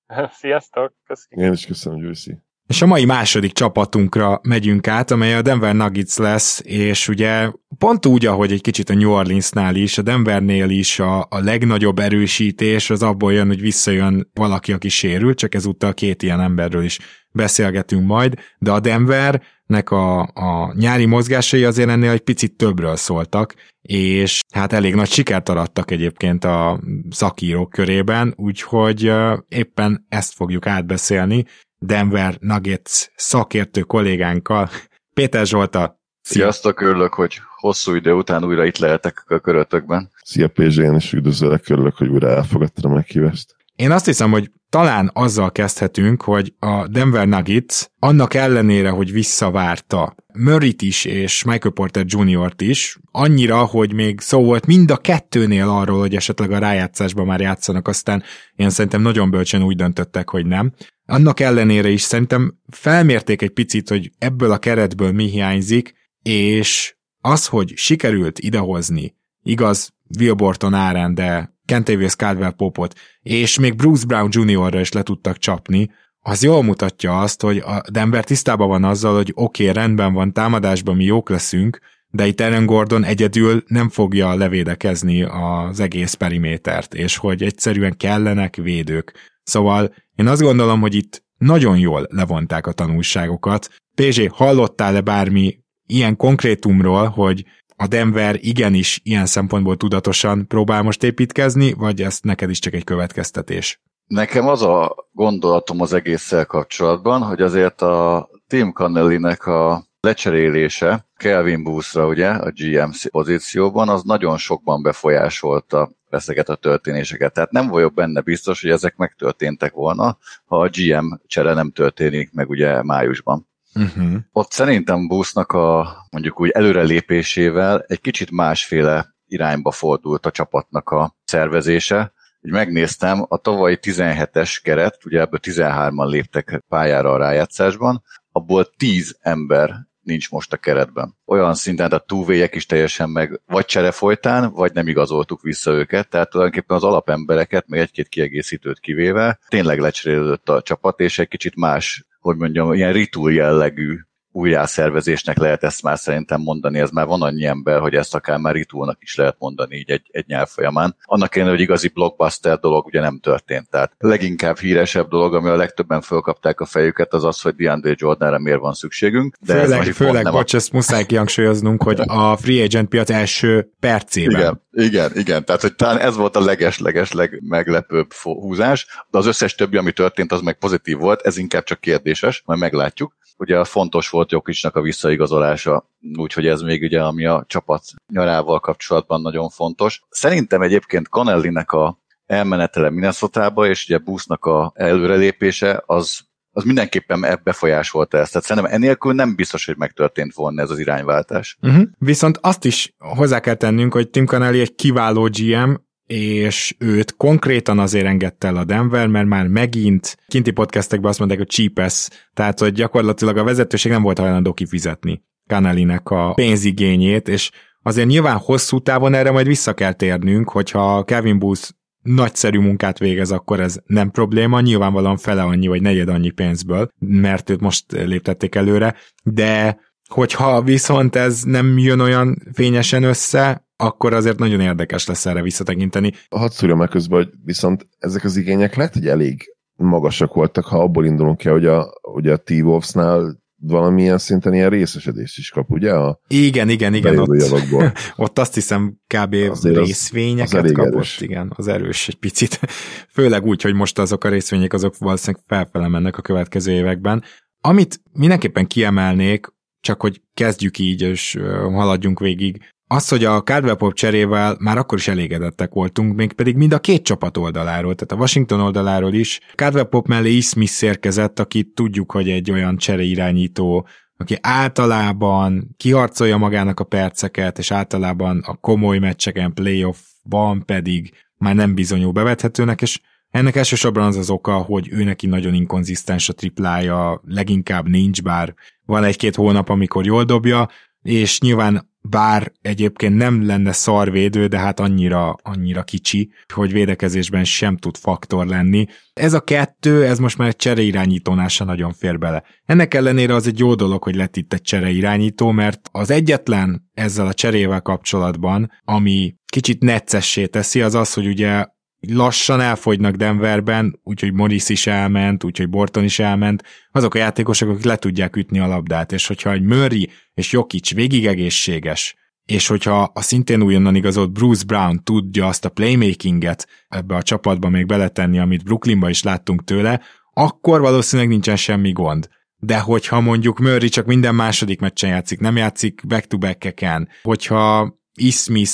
Sziasztok, köszönöm. Én is köszönöm, Győszi. És a mai második csapatunkra megyünk át, amely a Denver Nuggets lesz, és ugye pont úgy, ahogy egy kicsit a New Orleansnál is, a Denvernél is a, a legnagyobb erősítés az abból jön, hogy visszajön valaki, aki sérül, csak ezúttal két ilyen emberről is beszélgetünk majd, de a Denvernek a, a nyári mozgásai azért ennél egy picit többről szóltak, és hát elég nagy sikert arattak egyébként a szakírók körében, úgyhogy éppen ezt fogjuk átbeszélni Denver Nuggets szakértő kollégánkkal. Péter Zsolta, Sziasztok, örülök, hogy hosszú idő után újra itt lehetek a körötökben. Szia PZ, én is üdvözöllek, örülök, hogy újra elfogadtam a meghívást. Én azt hiszem, hogy talán azzal kezdhetünk, hogy a Denver Nuggets annak ellenére, hogy visszavárta Murray-t is és Michael Porter Jr.-t is, annyira, hogy még szó volt mind a kettőnél arról, hogy esetleg a rájátszásban már játszanak, aztán én szerintem nagyon bölcsen úgy döntöttek, hogy nem. Annak ellenére is szerintem felmérték egy picit, hogy ebből a keretből mi hiányzik, és az, hogy sikerült idehozni, igaz, Will Borton árán, de Kentavious Caldwell Popot, és még Bruce Brown Jr.-ra is le tudtak csapni, az jól mutatja azt, hogy a Denver tisztában van azzal, hogy oké, okay, rendben van, támadásban mi jók leszünk, de itt Aaron Gordon egyedül nem fogja levédekezni az egész perimétert, és hogy egyszerűen kellenek védők. Szóval én azt gondolom, hogy itt nagyon jól levonták a tanulságokat. PZ, hallottál-e bármi ilyen konkrétumról, hogy a Denver igenis ilyen szempontból tudatosan próbál most építkezni, vagy ez neked is csak egy következtetés? Nekem az a gondolatom az egésszel kapcsolatban, hogy azért a Tim Connelly-nek a lecserélése Kelvin Boothra, ugye, a GM pozícióban, az nagyon sokban befolyásolta ezeket a történéseket. Tehát nem vagyok benne biztos, hogy ezek megtörténtek volna, ha a GM csere nem történik meg ugye májusban. Uh-huh. Ott szerintem Busznak a mondjuk úgy előrelépésével egy kicsit másféle irányba fordult a csapatnak a szervezése. Úgy megnéztem, a tavalyi 17-es keret, ugye ebből 13-an léptek pályára a rájátszásban, abból 10 ember nincs most a keretben. Olyan szinten, a túvéjek is teljesen meg vagy csere folytán, vagy nem igazoltuk vissza őket, tehát tulajdonképpen az alapembereket, meg egy-két kiegészítőt kivéve, tényleg lecserélődött a csapat, és egy kicsit más hogy mondjam, ilyen ritul jellegű újjászervezésnek lehet ezt már szerintem mondani, ez már van annyi ember, hogy ezt akár már ritulnak is lehet mondani így egy, egy nyelv folyamán. Annak ellenére, hogy igazi blockbuster dolog ugye nem történt. Tehát leginkább híresebb dolog, ami a legtöbben fölkapták a fejüket, az az, hogy DeAndre Jordanra miért van szükségünk. De főleg, ez főleg nem bocs, a... ezt muszáj kihangsúlyoznunk, hogy a free agent piac első percében. Igen, igen, igen. Tehát, hogy talán ez volt a leges-leges meglepőbb húzás, de az összes többi, ami történt, az meg pozitív volt, ez inkább csak kérdéses, majd meglátjuk. Ugye fontos volt Jokicsnak a visszaigazolása, úgyhogy ez még ugye, ami a csapat nyarával kapcsolatban nagyon fontos. Szerintem egyébként Canellinek a elmenetele minnesota és ugye Busznak a előrelépése az az mindenképpen befolyásolta ezt. Tehát szerintem enélkül nem biztos, hogy megtörtént volna ez az irányváltás. Uh-huh. Viszont azt is hozzá kell tennünk, hogy Tim Canelli egy kiváló GM, és őt konkrétan azért engedte el a Denver, mert már megint kinti podcastekben azt mondták, hogy cheapess, tehát hogy gyakorlatilag a vezetőség nem volt hajlandó kifizetni Canelinek a pénzigényét, és azért nyilván hosszú távon erre majd vissza kell térnünk, hogyha Kevin Booth nagyszerű munkát végez, akkor ez nem probléma, nyilvánvalóan fele annyi vagy negyed annyi pénzből, mert őt most léptették előre, de hogyha viszont ez nem jön olyan fényesen össze, akkor azért nagyon érdekes lesz erre visszatekinteni. Hadd szúrjam meg közben, hogy viszont ezek az igények lehet, hogy elég magasak voltak, ha abból indulunk ki, hogy a, hogy a T-Wolfsnál valamilyen szinten ilyen részesedést is kap, ugye? A igen, igen, igen. Ott, ott azt hiszem kb. Azért részvényeket az, az kapott, erős. igen, az erős egy picit. Főleg úgy, hogy most azok a részvények azok valószínűleg felfele mennek a következő években. Amit mindenképpen kiemelnék, csak hogy kezdjük így, és haladjunk végig, az, hogy a Cardwell Pop cserével már akkor is elégedettek voltunk, még pedig mind a két csapat oldaláról, tehát a Washington oldaláról is. Cardwell Pop mellé is Smith érkezett, akit tudjuk, hogy egy olyan csereirányító, aki általában kiharcolja magának a perceket, és általában a komoly meccseken, playoffban pedig már nem bizonyul bevethetőnek, és ennek elsősorban az az oka, hogy ő neki nagyon inkonzisztens a triplája, leginkább nincs, bár van egy-két hónap, amikor jól dobja, és nyilván bár egyébként nem lenne szarvédő, de hát annyira, annyira kicsi, hogy védekezésben sem tud faktor lenni. Ez a kettő, ez most már egy csereirányítónál se nagyon fér bele. Ennek ellenére az egy jó dolog, hogy lett itt egy csereirányító, mert az egyetlen ezzel a cserével kapcsolatban, ami kicsit neccessé teszi, az az, hogy ugye lassan elfogynak Denverben, úgyhogy Morris is elment, úgyhogy Borton is elment, azok a játékosok, akik le tudják ütni a labdát, és hogyha egy Murray és Jokic végig egészséges, és hogyha a szintén újonnan igazolt Bruce Brown tudja azt a playmakinget ebbe a csapatba még beletenni, amit Brooklynba is láttunk tőle, akkor valószínűleg nincsen semmi gond. De hogyha mondjuk Murray csak minden második meccsen játszik, nem játszik back-to-back-eken, hogyha Ismith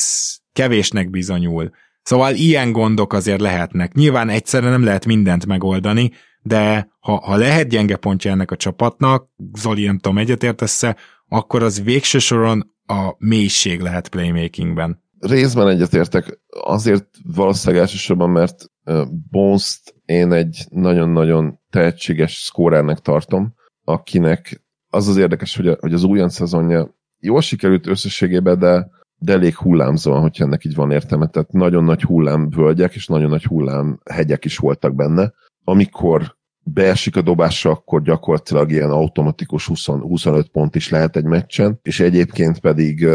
kevésnek bizonyul, Szóval ilyen gondok azért lehetnek. Nyilván egyszerre nem lehet mindent megoldani, de ha, ha lehet gyenge pontja ennek a csapatnak, Zoli nem tudom, egyetértesz akkor az végső soron a mélység lehet playmakingben. Részben egyetértek, azért valószínűleg elsősorban, mert bones én egy nagyon-nagyon tehetséges szkórernek tartom, akinek az az érdekes, hogy, a, hogy az újon szezonja jól sikerült összességében, de de elég hullámzóan, hogyha ennek így van értelme. Tehát nagyon nagy hullámvölgyek és nagyon nagy hullámhegyek is voltak benne. Amikor beesik a dobásra, akkor gyakorlatilag ilyen automatikus 20, 25 pont is lehet egy meccsen, és egyébként pedig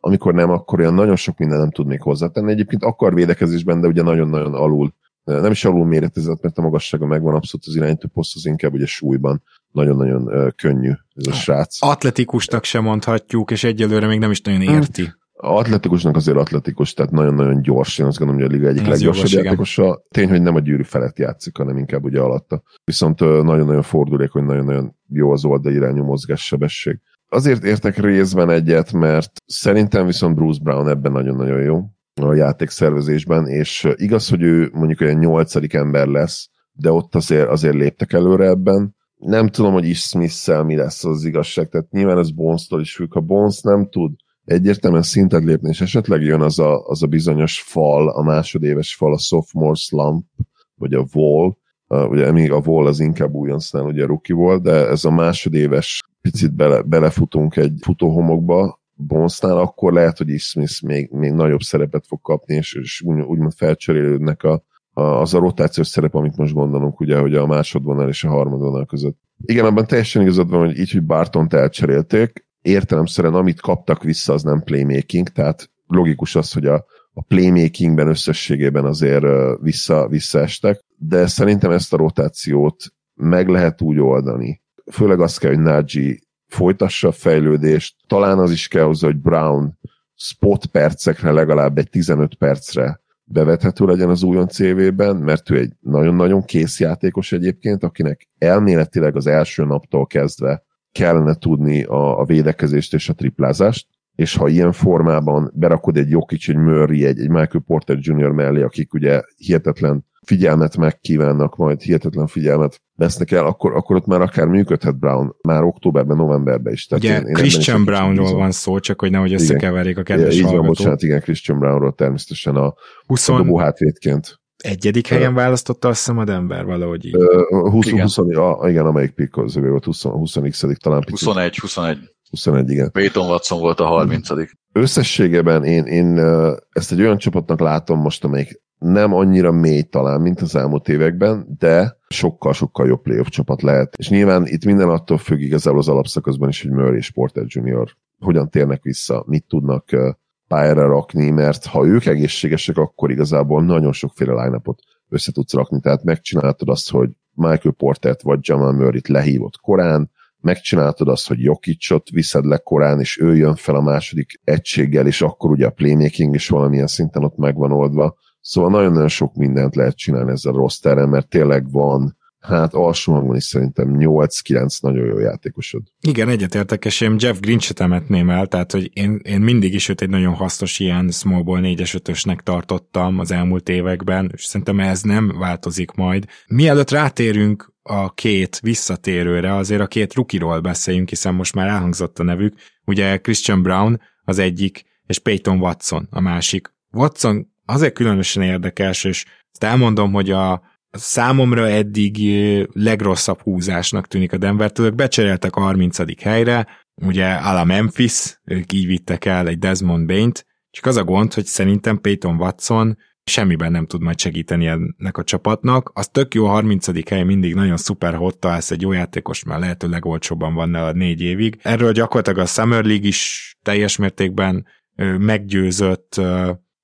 amikor nem, akkor olyan nagyon sok minden nem tud még hozzátenni. Egyébként akar védekezésben, de ugye nagyon-nagyon alul nem is alul méretezett, mert a magassága megvan abszolút az irányító poszt, az inkább ugye súlyban nagyon-nagyon könnyű ez a srác. Atletikusnak sem mondhatjuk, és egyelőre még nem is nagyon érti. Atletikusnak azért atletikus, tehát nagyon-nagyon gyors, én azt gondolom, hogy a liga egyik leggyorsabb játékosa. Tény, hogy nem a gyűrű felett játszik, hanem inkább ugye alatta. Viszont nagyon-nagyon fordulékony, nagyon-nagyon jó az oldalirányú mozgássebesség. Azért értek részben egyet, mert szerintem viszont Bruce Brown ebben nagyon-nagyon jó a játékszervezésben, és igaz, hogy ő mondjuk olyan nyolcadik ember lesz, de ott azért, azért léptek előre ebben. Nem tudom, hogy is smith mi lesz az igazság, tehát nyilván ez Bones-tól is függ. Ha Bones nem tud egyértelműen szintet lépni, és esetleg jön az a, az a bizonyos fal, a másodéves fal, a sophomore slump, vagy a wall, uh, ugye még a wall az inkább újoncnál ugye rookie volt, de ez a másodéves picit bele, belefutunk egy futóhomokba, Bonsnál, akkor lehet, hogy Smith még, még nagyobb szerepet fog kapni, és, és úgy, úgymond felcserélődnek a, a, az a rotációs szerep, amit most gondolunk, ugye, hogy a másodvonal és a harmadvonal között. Igen, abban teljesen igazad van, hogy így, hogy Bartont elcserélték, értelemszerűen amit kaptak vissza, az nem playmaking, tehát logikus az, hogy a, a playmakingben összességében azért vissza, visszaestek, de szerintem ezt a rotációt meg lehet úgy oldani. Főleg azt kell, hogy Nagy folytassa a fejlődést, talán az is kell hozzá, hogy Brown spot percekre legalább egy 15 percre bevethető legyen az újon CV-ben, mert ő egy nagyon-nagyon kész játékos egyébként, akinek elméletileg az első naptól kezdve kellene tudni a, a védekezést és a triplázást, és ha ilyen formában berakod egy Jokic, egy Murray, egy, egy Michael Porter Jr. mellé, akik ugye hihetetlen figyelmet megkívánnak, majd hihetetlen figyelmet vesznek el, akkor, akkor ott már akár működhet Brown, már októberben, novemberben is. Tehát Ugye én, én Christian Brownról van szó, csak hogy nehogy összekeverjék a kedves igen, Így van, bocsánat, igen, Christian Brownról természetesen a, 20... a dobó hátvédként. Egyedik helyen választotta azt hiszem a Denver valahogy így. 20, igen. 20, a, igen, amelyik pick az volt 20, 20 talán. Picit. 21, 21. 21, igen. Peyton Watson volt a 30 Összességében én, én ezt egy olyan csapatnak látom most, amelyik nem annyira mély talán, mint az elmúlt években, de sokkal-sokkal jobb playoff csapat lehet. És nyilván itt minden attól függ igazából az alapszakaszban is, hogy Murray és Porter Jr. hogyan térnek vissza, mit tudnak pályára rakni, mert ha ők egészségesek, akkor igazából nagyon sokféle line össze tudsz rakni. Tehát megcsináltad azt, hogy Michael Portert vagy Jamal Murray-t lehívott korán, megcsináltad azt, hogy Jokicsot viszed le korán, és ő jön fel a második egységgel, és akkor ugye a playmaking is valamilyen szinten ott megvan oldva. Szóval nagyon-nagyon sok mindent lehet csinálni ezzel a rosterrel, mert tényleg van hát alsó hangon is szerintem 8-9 nagyon jó játékosod. Igen, egyetértek, és én Jeff Grinch-et emetném el, tehát hogy én, én mindig is őt egy nagyon hasznos ilyen small ball 4-es 5 tartottam az elmúlt években, és szerintem ez nem változik majd. Mielőtt rátérünk a két visszatérőre, azért a két rukiról beszéljünk, hiszen most már elhangzott a nevük. Ugye Christian Brown az egyik, és Peyton Watson a másik. Watson azért különösen érdekes, és ezt elmondom, hogy a számomra eddig legrosszabb húzásnak tűnik a Denver-től. Ők becseréltek a 30. helyre, ugye a Memphis, ők így vittek el egy Desmond Bain-t, csak az a gond, hogy szerintem Peyton Watson semmiben nem tud majd segíteni ennek a csapatnak. Az tök jó a 30. hely, mindig nagyon szuper, ha ott találsz egy jó játékos, mert lehető legolcsóbban van a négy évig. Erről gyakorlatilag a Summer League is teljes mértékben meggyőzött.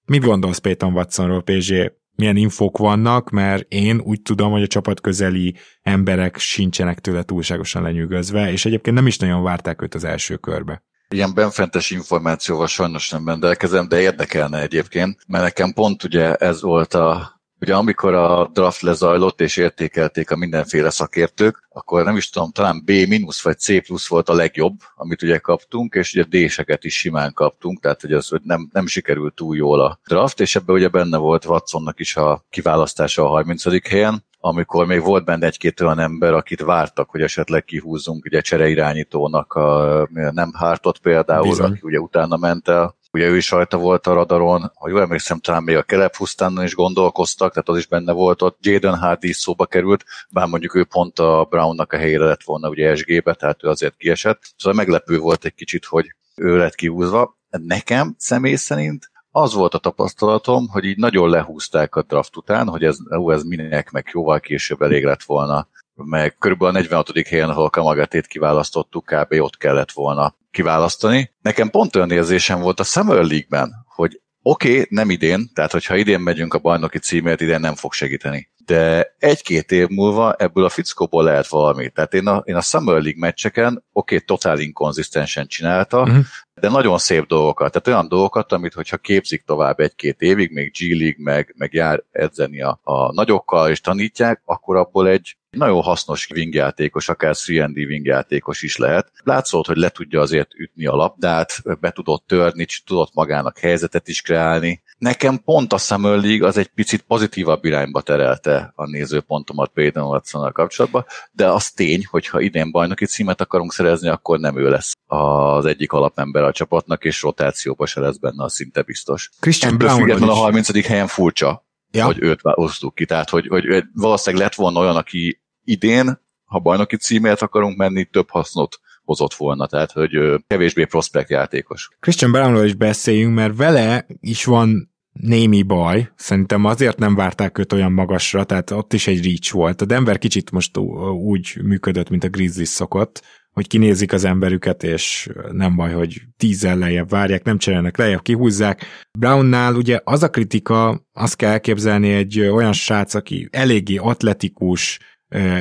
Mit gondolsz Peyton Watsonról, PG? Milyen infók vannak, mert én úgy tudom, hogy a csapat közeli emberek sincsenek tőle túlságosan lenyűgözve, és egyébként nem is nagyon várták őt az első körbe. Ilyen benfentes információval sajnos nem rendelkezem, de érdekelne egyébként, mert nekem pont ugye ez volt a Ugye amikor a draft lezajlott és értékelték a mindenféle szakértők, akkor nem is tudom, talán B- vagy C plusz volt a legjobb, amit ugye kaptunk, és ugye D-seket is simán kaptunk, tehát hogy az hogy nem, nem sikerült túl jól a draft, és ebben ugye benne volt Watsonnak is a kiválasztása a 30. helyen, amikor még volt benne egy-két olyan ember, akit vártak, hogy esetleg kihúzzunk ugye csereirányítónak a nem hártot például, Bizony. aki ugye utána ment el. Ugye ő is rajta volt a radaron, ha jól emlékszem, talán még a Kelep is gondolkoztak, tehát az is benne volt ott. Jaden Hardy is szóba került, bár mondjuk ő pont a Brownnak a helyére lett volna ugye SG-be, tehát ő azért kiesett. Szóval meglepő volt egy kicsit, hogy ő lett kihúzva. Nekem személy szerint az volt a tapasztalatom, hogy így nagyon lehúzták a draft után, hogy ez, ú, ez minek, meg jóval később elég lett volna meg körülbelül a 46. helyen, ahol Kamagatét kiválasztottuk, kb. ott kellett volna kiválasztani. Nekem pont olyan érzésem volt a Summer League-ben, hogy oké, okay, nem idén, tehát hogyha idén megyünk a bajnoki címért, idén nem fog segíteni. De egy-két év múlva ebből a fickóból lehet valami. Tehát én a, én a Summer League meccseken, oké, okay, totál inkonzisztensen csinálta, uh-huh. de nagyon szép dolgokat. Tehát olyan dolgokat, amit hogyha képzik tovább egy-két évig, még G League, meg, meg jár edzeni a, a nagyokkal, és tanítják, akkor abból egy nagyon hasznos wingjátékos, akár 3D wingjátékos is lehet. Látszott, hogy le tudja azért ütni a labdát, be tudott törni, tudott magának helyzetet is kreálni. Nekem pont a Summer League az egy picit pozitívabb irányba terelte a nézőpontomat Peyton watson kapcsolatban, de az tény, hogy ha idén bajnoki címet akarunk szerezni, akkor nem ő lesz az egyik alapember a csapatnak, és rotációba se lesz benne, az szinte biztos. Christian Brown a 30. helyen furcsa, ja. hogy őt osztuk ki. Tehát, hogy, hogy valószínűleg lett volna olyan, aki idén, ha bajnoki címért akarunk menni, több hasznot hozott volna, tehát hogy kevésbé prospekt játékos. Christian Brownról is beszéljünk, mert vele is van némi baj. Szerintem azért nem várták őt olyan magasra, tehát ott is egy reach volt. A Denver kicsit most úgy működött, mint a Grizzlies szokott, hogy kinézik az emberüket, és nem baj, hogy tízzel lejjebb várják, nem cserélnek lejjebb, kihúzzák. Brownnál ugye az a kritika, azt kell elképzelni egy olyan srác, aki eléggé atletikus,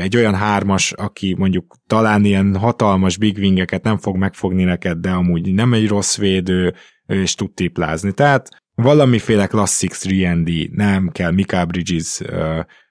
egy olyan hármas, aki mondjuk talán ilyen hatalmas big wingeket nem fog megfogni neked, de amúgy nem egy rossz védő, és tud tiplázni. Tehát valamiféle klasszik 3 nem kell Mika Bridges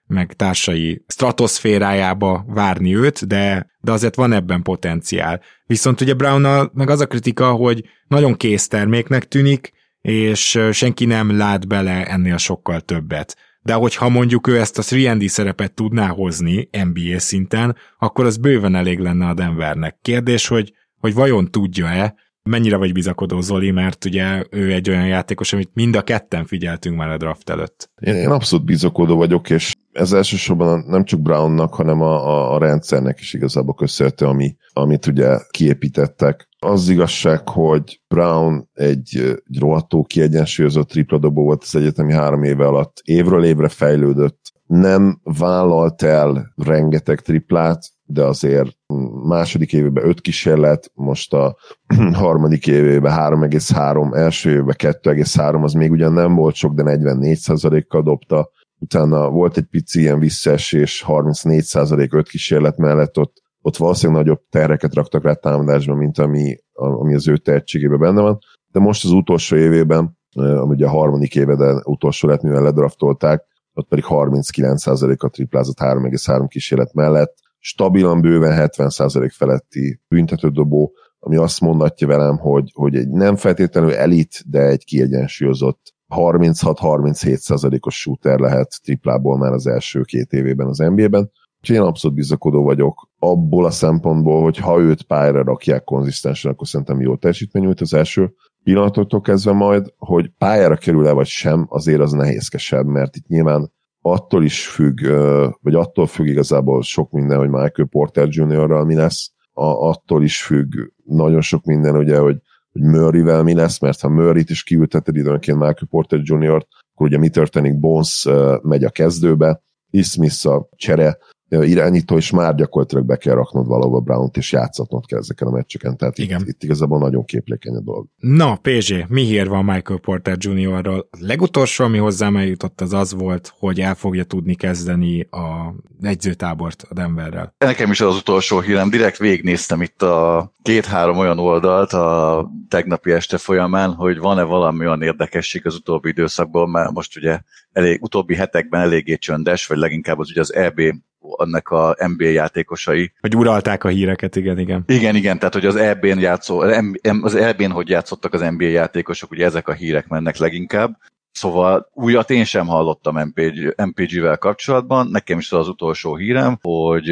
meg társai stratoszférájába várni őt, de, de azért van ebben potenciál. Viszont ugye brown meg az a kritika, hogy nagyon kész terméknek tűnik, és senki nem lát bele ennél sokkal többet. De hogyha mondjuk ő ezt a 3 szerepet tudná hozni NBA szinten, akkor az bőven elég lenne a Denvernek. Kérdés, hogy, hogy vajon tudja-e, mennyire vagy bizakodó Zoli, mert ugye ő egy olyan játékos, amit mind a ketten figyeltünk már a draft előtt. Én, én abszolút bizakodó vagyok, és ez elsősorban nem csak Brownnak, hanem a, a, a rendszernek is igazából köszönhető, ami, amit ugye kiépítettek. Az igazság, hogy Brown egy, egy rohadtó kiegyensúlyozott tripladobó volt az egyetemi három éve alatt. Évről évre fejlődött. Nem vállalt el rengeteg triplát, de azért második évében öt kísérlet, most a harmadik évében 3,3, első évben 2,3, az még ugyan nem volt sok, de 44%-kal dobta utána volt egy pici ilyen visszaesés, 34% öt kísérlet mellett ott, ott valószínűleg nagyobb terreket raktak rá támadásban, mint ami, ami az ő tehetségében benne van. De most az utolsó évében, ami ugye a harmadik éve, utolsó lett, mivel ledraftolták, ott pedig 39%-a triplázott 3,3 kísérlet mellett, stabilan bőven 70% feletti büntetődobó, ami azt mondatja velem, hogy, hogy egy nem feltétlenül elit, de egy kiegyensúlyozott 36-37 százalékos shooter lehet triplából már az első két évében az NBA-ben. Úgyhogy én abszolút bizakodó vagyok abból a szempontból, hogy ha őt pályára rakják konzisztensen, akkor szerintem jó teljesítmény nyújt az első pillanatoktól kezdve majd, hogy pályára kerül-e vagy sem, azért az nehézkesebb, mert itt nyilván attól is függ, vagy attól függ igazából sok minden, hogy Michael Porter Jr.-ral mi lesz, attól is függ nagyon sok minden, ugye, hogy hogy Murray-vel mi lesz, mert ha Murray-t is kiülteted időnként Michael Porter Jr., akkor ugye mi történik, Bones megy a kezdőbe, Ismith a csere irányító, és már gyakorlatilag be kell raknod valahova Brown-t, és játszatnod kell ezeken a meccseken. Tehát Igen. Itt, itt igazából nagyon képlékeny a dolog. Na, PZ, mi hír van Michael Porter Jr.-ról? Legutolsó, ami hozzám eljutott, az az volt, hogy el fogja tudni kezdeni a egyzőtábort a Denverrel. Nekem is az utolsó hírem, direkt végignéztem itt a két-három olyan oldalt a tegnapi este folyamán, hogy van-e valami olyan érdekesség az utóbbi időszakban, mert most ugye elég, utóbbi hetekben eléggé csöndes, vagy leginkább az ugye az EB annak a NBA játékosai. Hogy uralták a híreket, igen, igen. Igen, igen, tehát hogy az EB-n játszó, az EB-n hogy játszottak az NBA játékosok, ugye ezek a hírek mennek leginkább. Szóval újat én sem hallottam MPG, MPG-vel kapcsolatban, nekem is az, utolsó hírem, hogy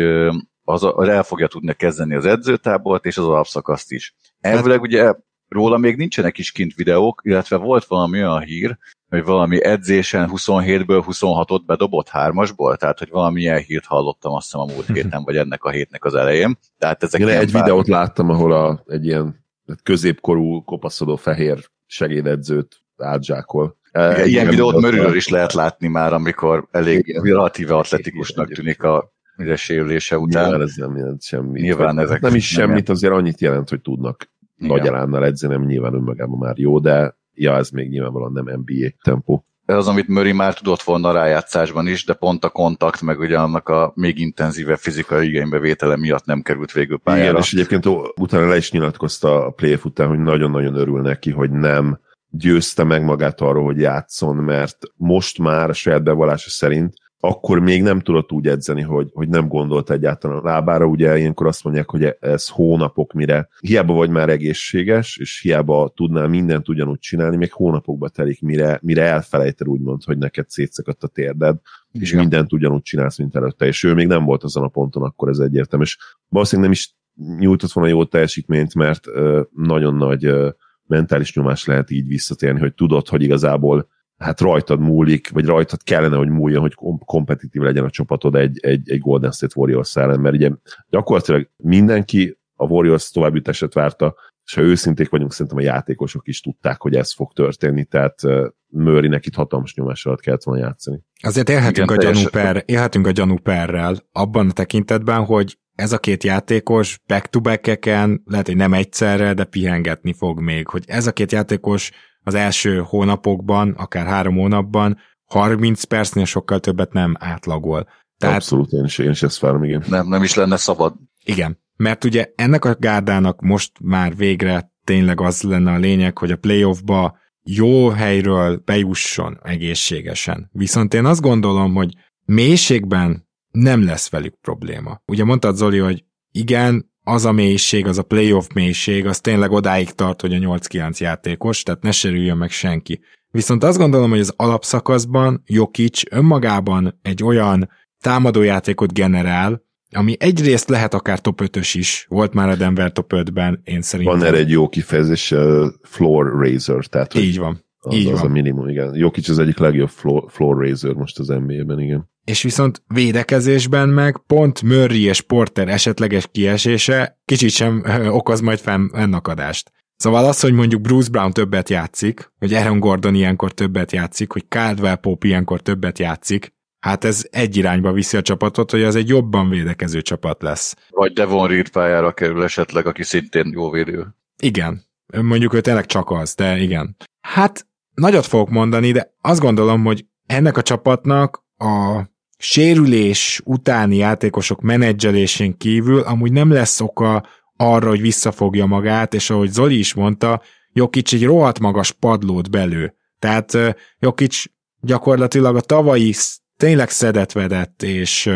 az, az el fogja tudni kezdeni az edzőtábort, és az alapszakaszt is. Elvileg ugye róla még nincsenek is kint videók, illetve volt valami olyan hír, hogy valami edzésen 27-ből 26-ot bedobott hármasból, tehát hogy valami ilyen hírt hallottam azt hiszem a múlt héten, vagy ennek a hétnek az elején. Tehát ezek Igen, egy bár... videót láttam, ahol a, egy ilyen középkorú kopaszodó fehér segédedzőt átzsákol. Igen, ilyen, videót Mörülről is lehet látni már, amikor elég Igen. relatíve atletikusnak tűnik a ugye sérülése után. Nyilván ez nem jelent semmit. Nyilván ezek nem is semmit, azért annyit jelent, hogy tudnak Igen. nagy elánnal edzeni, nem nyilván önmagában már jó, de ja, ez még nyilvánvalóan nem NBA tempó. Ez az, amit Murray már tudott volna rájátszásban is, de pont a kontakt, meg ugye annak a még intenzívebb fizikai igénybevétele miatt nem került végül pályára. Igen, és egyébként utána le is nyilatkozta a playoff után, hogy nagyon-nagyon örül neki, hogy nem győzte meg magát arról, hogy játszon, mert most már a saját bevallása szerint akkor még nem tudott úgy edzeni, hogy, hogy nem gondolt egyáltalán a lábára. Ugye ilyenkor azt mondják, hogy ez hónapok, mire hiába vagy már egészséges, és hiába tudnál mindent ugyanúgy csinálni, még hónapokba telik, mire, mire elfelejted úgymond, hogy neked szétszakadt a térded, Igen. és mindent ugyanúgy csinálsz, mint előtte. És ő még nem volt azon a ponton, akkor ez egyértelmű. És valószínűleg nem is nyújtott volna jó teljesítményt, mert ö, nagyon nagy ö, mentális nyomás lehet így visszatérni, hogy tudod, hogy igazából hát rajtad múlik, vagy rajtad kellene, hogy múljon, hogy kompetitív legyen a csapatod egy, egy, egy Golden State Warriors ellen, mert ugye gyakorlatilag mindenki a Warriors továbbjutását várta, és ha őszinték vagyunk, szerintem a játékosok is tudták, hogy ez fog történni, tehát Murraynek itt hatalmas nyomás alatt kellett volna játszani. Azért élhetünk, Igen, a, gyanúper, élhetünk a gyanúperrel abban a tekintetben, hogy ez a két játékos back-to-back-eken, lehet, hogy nem egyszerre, de pihengetni fog még, hogy ez a két játékos az első hónapokban, akár három hónapban 30 percnél sokkal többet nem átlagol. Tehát, Abszolút, én is, én is ezt várom, igen. Nem, nem is lenne szabad. Igen, mert ugye ennek a gárdának most már végre tényleg az lenne a lényeg, hogy a playoffba jó helyről bejusson egészségesen. Viszont én azt gondolom, hogy mélységben nem lesz velük probléma. Ugye mondtad Zoli, hogy igen, az a mélység, az a playoff mélység, az tényleg odáig tart, hogy a 8-9 játékos, tehát ne serüljön meg senki. Viszont azt gondolom, hogy az alapszakaszban Jokic önmagában egy olyan támadójátékot generál, ami egyrészt lehet akár top 5-ös is, volt már a Denver top 5-ben, én szerintem. Van erre egy jó kifejezés, uh, floor raiser, tehát így van. Az, így az van. a minimum, igen. Jokic az egyik legjobb floor, floor raiser most az NBA-ben, igen. És viszont védekezésben meg pont Murray és Porter esetleges kiesése kicsit sem okoz majd fennakadást. Szóval az, hogy mondjuk Bruce Brown többet játszik, hogy Aaron Gordon ilyenkor többet játszik, hogy Caldwell Pope ilyenkor többet játszik, hát ez egy irányba viszi a csapatot, hogy az egy jobban védekező csapat lesz. Vagy Devon Reed pályára kerül esetleg, aki szintén jó védő. Igen. Mondjuk ő tényleg csak az, de igen. Hát nagyot fogok mondani, de azt gondolom, hogy ennek a csapatnak a sérülés utáni játékosok menedzselésén kívül amúgy nem lesz oka arra, hogy visszafogja magát, és ahogy Zoli is mondta, Jokic egy rohadt magas padlót belő. Tehát Jokic gyakorlatilag a tavalyi tényleg szedetvedett, és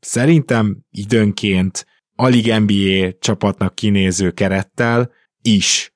szerintem időnként alig NBA csapatnak kinéző kerettel is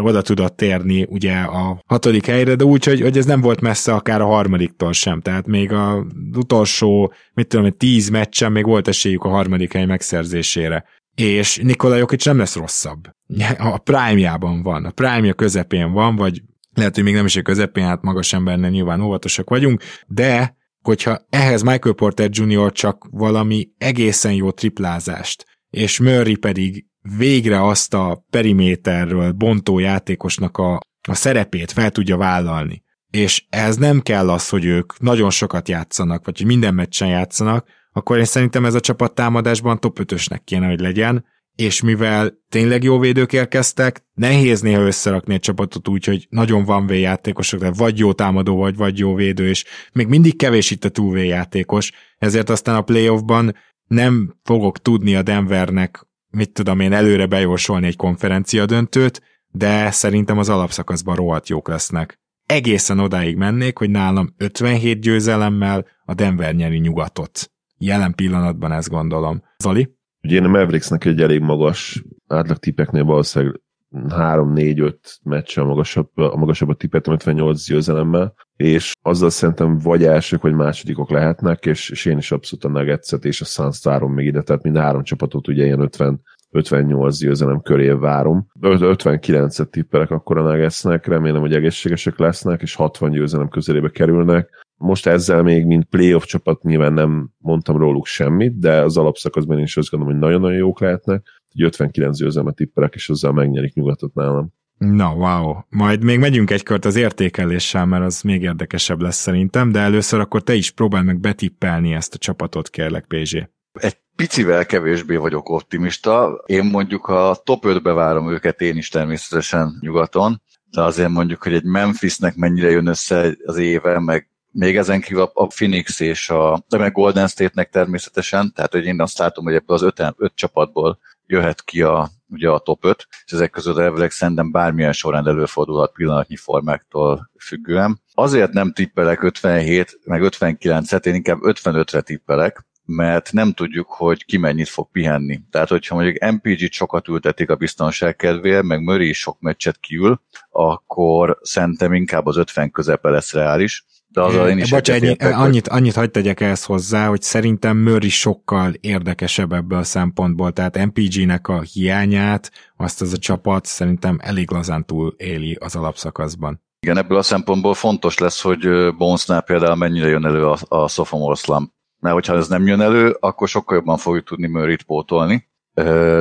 oda tudott térni ugye a hatodik helyre, de úgy, hogy, hogy ez nem volt messze akár a harmadiktól sem, tehát még az utolsó, mit tudom, tíz meccsen még volt esélyük a harmadik hely megszerzésére. És Nikola Jokic nem lesz rosszabb. A prime-jában van, a prime közepén van, vagy lehet, hogy még nem is a közepén, hát magas embernél nyilván óvatosak vagyunk, de hogyha ehhez Michael Porter Jr. csak valami egészen jó triplázást, és Murray pedig végre azt a periméterről bontó játékosnak a, a szerepét fel tudja vállalni. És ez nem kell az, hogy ők nagyon sokat játszanak, vagy hogy minden meccsen játszanak, akkor én szerintem ez a csapat támadásban top 5-ösnek kéne, hogy legyen, és mivel tényleg jó védők érkeztek, nehéz néha összerakni egy csapatot úgy, hogy nagyon van V játékosok, de vagy jó támadó vagy, vagy jó védő, és még mindig kevés itt a túl játékos, ezért aztán a playoffban nem fogok tudni a Denvernek mit tudom én, előre bejósolni egy konferencia döntőt, de szerintem az alapszakaszban rohadt jók lesznek. Egészen odáig mennék, hogy nálam 57 győzelemmel a Denver nyeri nyugatot. Jelen pillanatban ezt gondolom. Zoli? Ugye én a Mavericksnek egy elég magas átlag tippeknél valószínűleg 3-4-5 meccs a magasabb, a magasabb a tippet 58 győzelemmel, és azzal szerintem vagy elsők, vagy másodikok lehetnek, és, és én is abszolút a nuggets és a suns várom még ide, tehát mind három csapatot ugye ilyen 50 58 győzelem köré várom. 59-et tippelek akkor a Nuggetsnek, remélem, hogy egészségesek lesznek, és 60 győzelem közelébe kerülnek. Most ezzel még, mint playoff csapat nyilván nem mondtam róluk semmit, de az alapszakaszban én is azt gondolom, hogy nagyon-nagyon jók lehetnek. 59 győzelmet tippelek, és azzal megnyerik nyugatot nálam. Na, wow. Majd még megyünk egy kört az értékeléssel, mert az még érdekesebb lesz szerintem, de először akkor te is próbálj meg betippelni ezt a csapatot, kérlek, PZ. Egy picivel kevésbé vagyok optimista. Én mondjuk a top 5-be várom őket én is természetesen nyugaton, de azért mondjuk, hogy egy Memphisnek mennyire jön össze az éve, meg még ezen kívül a Phoenix és a, de meg Golden State-nek természetesen, tehát hogy én azt látom, hogy ebből az öt, öt csapatból jöhet ki a, ugye a top 5, és ezek között elvileg szerintem bármilyen során előfordulhat pillanatnyi formáktól függően. Azért nem tippelek 57, meg 59-et, én inkább 55-re tippelek, mert nem tudjuk, hogy ki mennyit fog pihenni. Tehát, hogyha mondjuk MPG-t sokat ültetik a biztonság kedvéért, meg Murray is sok meccset kiül, akkor szerintem inkább az 50 közepe lesz reális. De az én is Bocs, ennyi, annyit, annyit hagyd tegyek ehhez hozzá, hogy szerintem Murray sokkal érdekesebb ebből a szempontból, tehát MPG-nek a hiányát, azt az a csapat szerintem elég lazán túl éli az alapszakaszban. Igen, ebből a szempontból fontos lesz, hogy Bonesnál például mennyire jön elő a, a sophomore slump mert hogyha ez nem jön elő, akkor sokkal jobban fogjuk tudni Murray-t pótolni.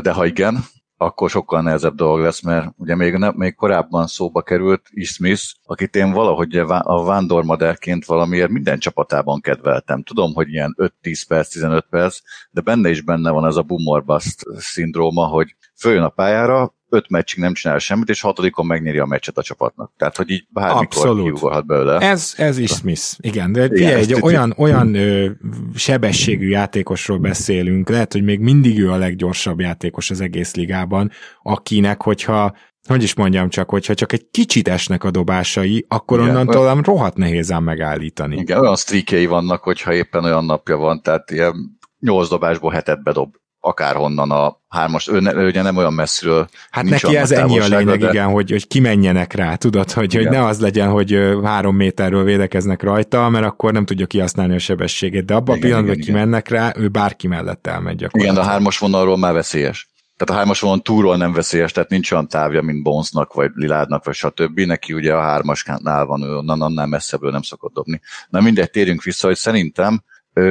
De ha igen, akkor sokkal nehezebb dolog lesz, mert ugye még, ne, még korábban szóba került is Smith, akit én valahogy a vándormadárként valamiért minden csapatában kedveltem. Tudom, hogy ilyen 5-10 perc, 15 perc, de benne is benne van ez a boomer bust szindróma, hogy följön a pályára, öt meccsig nem csinál semmit, és hatodikon megnyeri a meccset a csapatnak. Tehát, hogy így bármikor kiugolhat belőle. Ez, ez is Smith, igen. De igen, egy olyan, olyan ö, sebességű játékosról beszélünk, lehet, hogy még mindig ő a leggyorsabb játékos az egész ligában, akinek, hogyha hogy is mondjam csak, hogyha csak egy kicsit esnek a dobásai, akkor igen, onnantól olyan, rohadt nehéz ám megállítani. Igen, olyan streakjei vannak, hogyha éppen olyan napja van, tehát ilyen nyolc dobásból hetet bedob akárhonnan a hármas, ő, ne, ő ugye nem olyan messziről. Hát neki ez ennyi a lényeg, de... igen, hogy, hogy kimenjenek rá, tudod, hogy, hogy ne az legyen, hogy három méterről védekeznek rajta, mert akkor nem tudja kihasználni a sebességét, de abban a pillanatban, hogy kimennek rá, ő bárki mellett elmegy Igen, de a hármas vonalról már veszélyes. Tehát a hármas vonalon túlról nem veszélyes, tehát nincs olyan távja, mint Bonesnak, vagy Liládnak, vagy stb. Neki ugye a hármasnál van, ő onnan annál messzebből nem szokott dobni. Na mindegy, térjünk vissza, hogy szerintem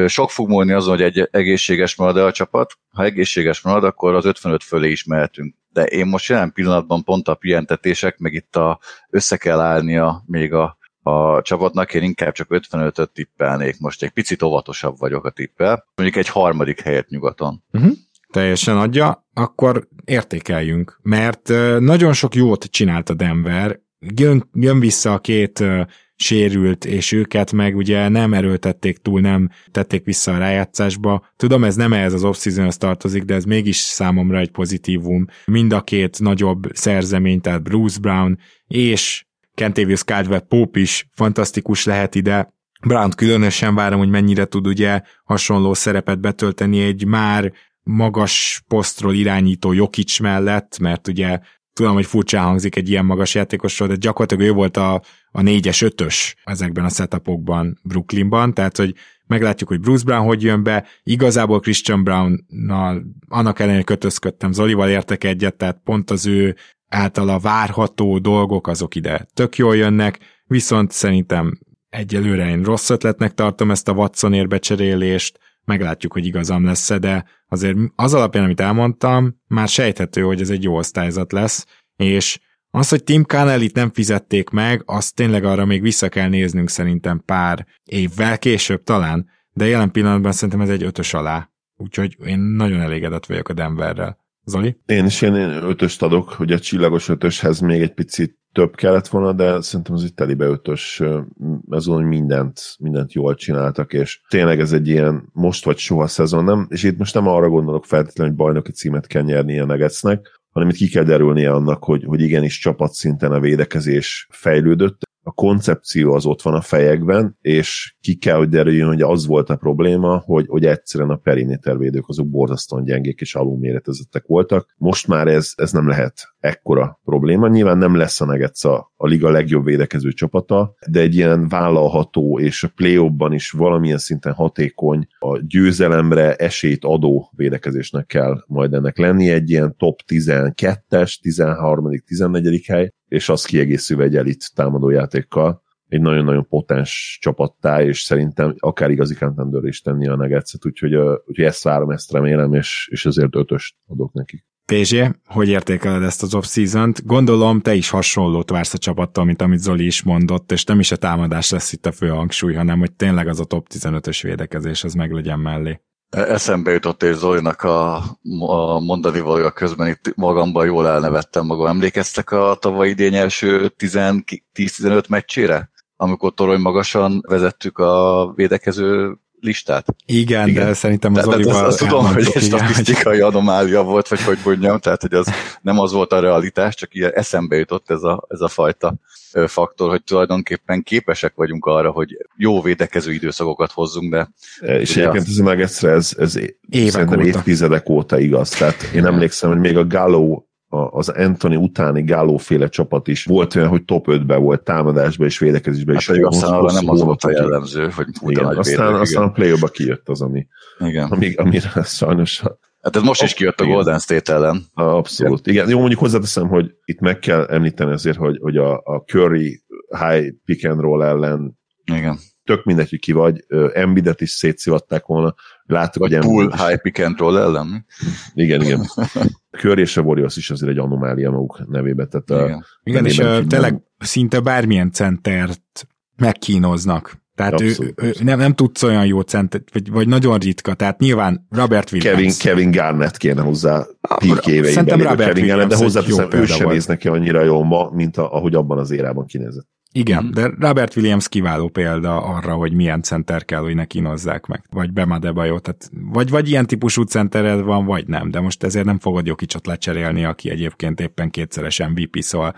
sok fog múlni azon, hogy egy egészséges marad-e a csapat. Ha egészséges marad, akkor az 55 fölé is mehetünk. De én most jelen pillanatban pont a pihentetések, meg itt a, össze kell állnia még a, a csapatnak, én inkább csak 55-öt tippelnék most. Egy picit óvatosabb vagyok a tippel. Mondjuk egy harmadik helyet nyugaton. Uh-huh. Teljesen adja, akkor értékeljünk, mert nagyon sok jót csinált a Denver, jön, jön vissza a két sérült, és őket meg ugye nem erőltették túl, nem tették vissza a rájátszásba. Tudom, ez nem ehhez az off tartozik, de ez mégis számomra egy pozitívum. Mind a két nagyobb szerzemény, tehát Bruce Brown és Kentavious Caldwell Pope is fantasztikus lehet ide. Brown különösen várom, hogy mennyire tud ugye hasonló szerepet betölteni egy már magas posztról irányító Jokic mellett, mert ugye tudom, hogy furcsán hangzik egy ilyen magas játékosról, de gyakorlatilag ő volt a, a négyes, ötös ezekben a setupokban Brooklynban, tehát hogy meglátjuk, hogy Bruce Brown hogy jön be, igazából Christian Brownnal annak ellenére kötözködtem, Zolival értek egyet, tehát pont az ő általa várható dolgok azok ide tök jól jönnek, viszont szerintem egyelőre én rossz ötletnek tartom ezt a Watson becserélést, meglátjuk, hogy igazam lesz de azért az alapján, amit elmondtam, már sejthető, hogy ez egy jó osztályzat lesz, és az, hogy Tim Connelly-t nem fizették meg, azt tényleg arra még vissza kell néznünk szerintem pár évvel később talán, de jelen pillanatban szerintem ez egy ötös alá. Úgyhogy én nagyon elégedett vagyok a Denverrel. Zoli? Én is én ötöst adok, hogy a csillagos ötöshez még egy picit több kellett volna, de szerintem az itt telibe ötös, ez hogy mindent, mindent jól csináltak, és tényleg ez egy ilyen most vagy soha szezon, nem? És itt most nem arra gondolok feltétlenül, hogy bajnoki címet kell nyerni a Nuggetsnek, hanem itt ki kell derülnie annak, hogy, hogy igenis csapatszinten a védekezés fejlődött, a koncepció az ott van a fejekben, és ki kell, hogy derüljön, hogy az volt a probléma, hogy, hogy egyszerűen a perimétervédők azok borzasztóan gyengék és alulméretezettek voltak. Most már ez, ez nem lehet ekkora probléma. Nyilván nem lesz a Nuggets a, a liga legjobb védekező csapata, de egy ilyen vállalható és a play is valamilyen szinten hatékony, a győzelemre esélyt adó védekezésnek kell majd ennek lenni. Egy ilyen top 12-es, 13 14 hely, és az kiegészülve egy elit támadójátékkal egy nagyon-nagyon potens csapattá, és szerintem akár igazi contender is tenni a Nuggets-et, úgyhogy, úgyhogy ezt várom, ezt remélem, és, és ezért ötöst adok nekik. Pézsé, hogy értékeled ezt az off-season-t? Gondolom, te is hasonlót vársz a csapattól, mint amit Zoli is mondott, és nem is a támadás lesz itt a fő hangsúly, hanem hogy tényleg az a top 15-ös védekezés, az meg legyen mellé. Eszembe jutott, és Zolinak a, a mondani valója közben itt magamban jól elnevettem magam. Emlékeztek a tavalyi idény első 10-15 meccsére? Amikor torony magasan vezettük a védekező listát. Igen, igen. de szerintem az Olival... Azt, azt tudom, hogy egy statisztikai anomália volt, vagy hogy mondjam, tehát hogy az nem az volt a realitás, csak ilyen eszembe jutott ez a, ez a fajta faktor, hogy tulajdonképpen képesek vagyunk arra, hogy jó védekező időszakokat hozzunk, de... És egyébként ez meg egyszer, ez, ez Évek szerintem óta. évtizedek óta igaz. Tehát én emlékszem, hogy még a Gallo az Anthony utáni Gálóféle csapat is volt olyan, hogy top 5-be volt támadásba és védekezésbe hát, is. Hát, aztán arra nem az volt a jellemző, hogy igen, aztán, védek, aztán a play kijött az, ami, igen. Ami, amire sajnos Hát ez most is kijött a Golden State ellen. Abszolút. Igen. igen. Jó, mondjuk hozzáteszem, hogy itt meg kell említeni azért, hogy, hogy a, a Curry high pick and roll ellen igen. tök mindegy, hogy ki vagy, Embidet is szétszivatták volna. Láttuk, Vagy pool high pick and roll ellen. Igen, igen. Kör és a Warriors is azért egy anomália maguk nevébe. Tehát Igen, a, Igen és a, tényleg szinte bármilyen centert megkínoznak. Tehát abszolút, ő, abszolút. ő nem, nem tudsz olyan jó centet, vagy, vagy nagyon ritka. Tehát nyilván Robert Williams. Kevin, Kevin Garnett kéne hozzá peak éveiben. Szerintem Robert Kevin Garnett, de hozzáteszem, ő sem néz neki annyira jól ma, mint a, ahogy abban az érában kinézett. Igen, mm. de Robert Williams kiváló példa arra, hogy milyen center kell, hogy ne kínozzák meg. Vagy Bemadebajo, tehát vagy, vagy ilyen típusú centered van, vagy nem, de most ezért nem fogod Jokicsot lecserélni, aki egyébként éppen kétszeres MVP, szóval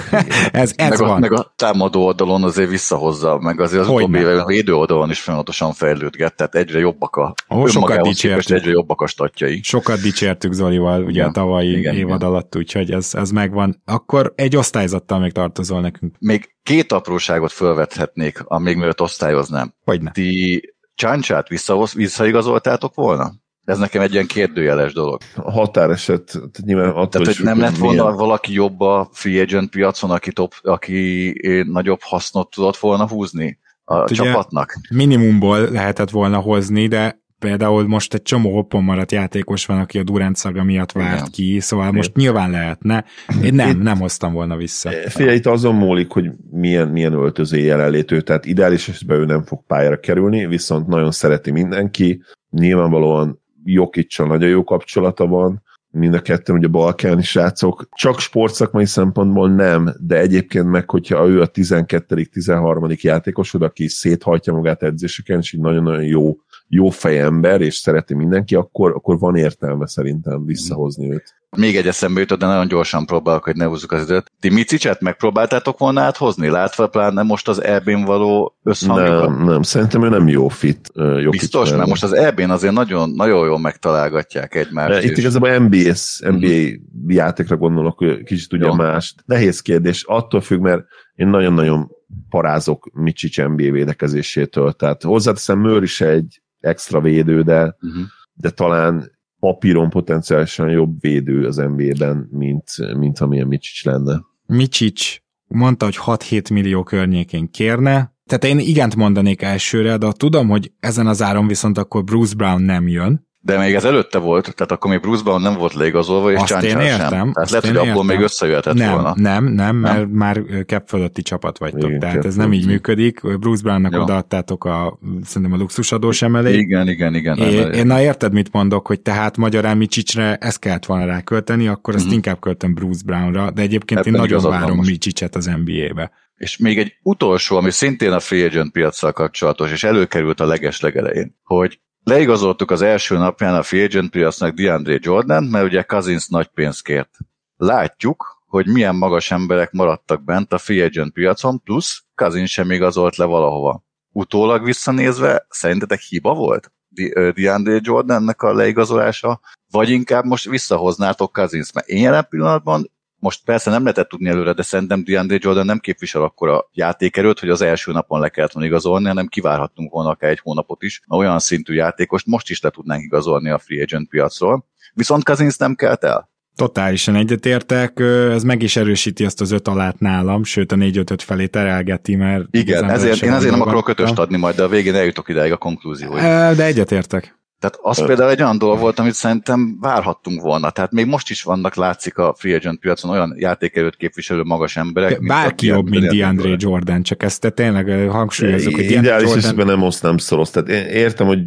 ez, ez meg van. A, meg a támadó oldalon azért visszahozza, meg azért az hogy utóbbi években a védő oldalon is folyamatosan fejlődget, tehát egyre jobbak a oh, sokat dicsértük. egyre jobbak a statjai. Sokat dicsértük Zolival ugye ja, a tavalyi igen, évad igen. alatt, úgyhogy ez, ez megvan. Akkor egy osztályzattal még tartozol nekünk. Még két apróságot felvethetnék, amíg mielőtt osztályoznám. Hogyne. Ti Csáncsát visszaigazoltátok volna? Ez nekem egy ilyen kérdőjeles dolog. A határeset, tehát nyilván attól Tehát, hogy nem lett volna milyen... valaki jobb a free agent piacon, aki, top, aki nagyobb hasznot tudott volna húzni a hát csapatnak? Minimumból lehetett volna hozni, de például most egy csomó hoppon maradt játékos van, aki a Durant szaga miatt várt Igen. ki, szóval Igen. most nyilván lehetne. Én nem, nem hoztam volna vissza. Figyelj, itt azon múlik, hogy milyen, milyen öltöző jelenlétő, tehát ideális esetben ő nem fog pályára kerülni, viszont nagyon szereti mindenki, nyilvánvalóan Jokicsal nagyon jó kapcsolata van, mind a ketten ugye balkáni srácok. Csak sportszakmai szempontból nem, de egyébként meg, hogyha ő a 12 13 játékosod, aki széthajtja magát edzéseken, és így nagyon-nagyon jó jó fejember, és szereti mindenki, akkor, akkor van értelme szerintem visszahozni őt. Még egy eszembe jutott, de nagyon gyorsan próbálok, hogy ne húzzuk az időt. Ti Micicset megpróbáltátok volna áthozni? Látva pláne most az EB-n való összhangokat? Nem, nem, szerintem ő nem jó fit. Jó Biztos, fit, mert most az EB-n azért nagyon, nagyon jól megtalálgatják egymást. Itt igazából NBA, NBA mm-hmm. játékra gondolok, hogy kicsit ugye más. Nehéz kérdés, attól függ, mert én nagyon-nagyon parázok Micsics NBA védekezésétől. Tehát hozzáteszem, Mőr is egy extra védő, de, uh-huh. de talán papíron potenciálisan jobb védő az NBA-ben, mint, mint amilyen Micsics lenne. Micsics mondta, hogy 6-7 millió környékén kérne, tehát én igent mondanék elsőre, de tudom, hogy ezen az áron viszont akkor Bruce Brown nem jön, de még ez előtte volt, tehát akkor még Bruce Brown nem volt leigazolva, és Azt én értem, sem. Tehát lehet, hogy abból értem. még összejöhetett nem, volna. Nem, nem, mert nem? már cap fölötti csapat vagytok, igen, tehát ez nem így működik. Bruce Brownnak ja. odaadtátok a, szerintem a luxusadós emelé. Igen, igen, igen. É, én na érted, mit mondok, hogy tehát magyarán Micsicsre ezt kellett volna rákölteni, akkor ezt uh-huh. inkább költöm Bruce Brownra, de egyébként Ebben én nagyon várom Micsicset az NBA-be. És még egy utolsó, ami szintén a free agent piacsal kapcsolatos, és előkerült a leges legelején, hogy Leigazoltuk az első napján a free agent piacnak DeAndre Jordan, mert ugye Cousins nagy pénzt kért. Látjuk, hogy milyen magas emberek maradtak bent a free agent piacon, plusz Cousins sem igazolt le valahova. Utólag visszanézve, szerintetek hiba volt DeAndre Jordannek a leigazolása, vagy inkább most visszahoznátok Cousins? Mert én jelen pillanatban most persze nem lehetett tudni előre, de szerintem DeAndre Jordan nem képvisel akkor a játékerőt, hogy az első napon le kellett volna igazolni, hanem kivárhattunk volna akár egy hónapot is. mert Olyan szintű játékost most is le tudnánk igazolni a free agent piacról. Viszont Kazinsz nem kelt el. Totálisan egyetértek, ez meg is erősíti azt az öt alát nálam, sőt a négy ötöt felé terelgeti, mert... Igen, ezért, én ezért nem akarok kötöst adni majd, de a végén eljutok ideig a konklúzióig. De egyetértek. Tehát az például egy olyan dolog volt, amit szerintem várhattunk volna. Tehát még most is vannak, látszik a free agent piacon olyan játékelőt képviselő magas emberek. Bárki jobb, mint DeAndre Jordan, csak ezt te tényleg hangsúlyozok, hogy Ideális Jordan... esetben nem osztnám szoros. Tehát én értem, hogy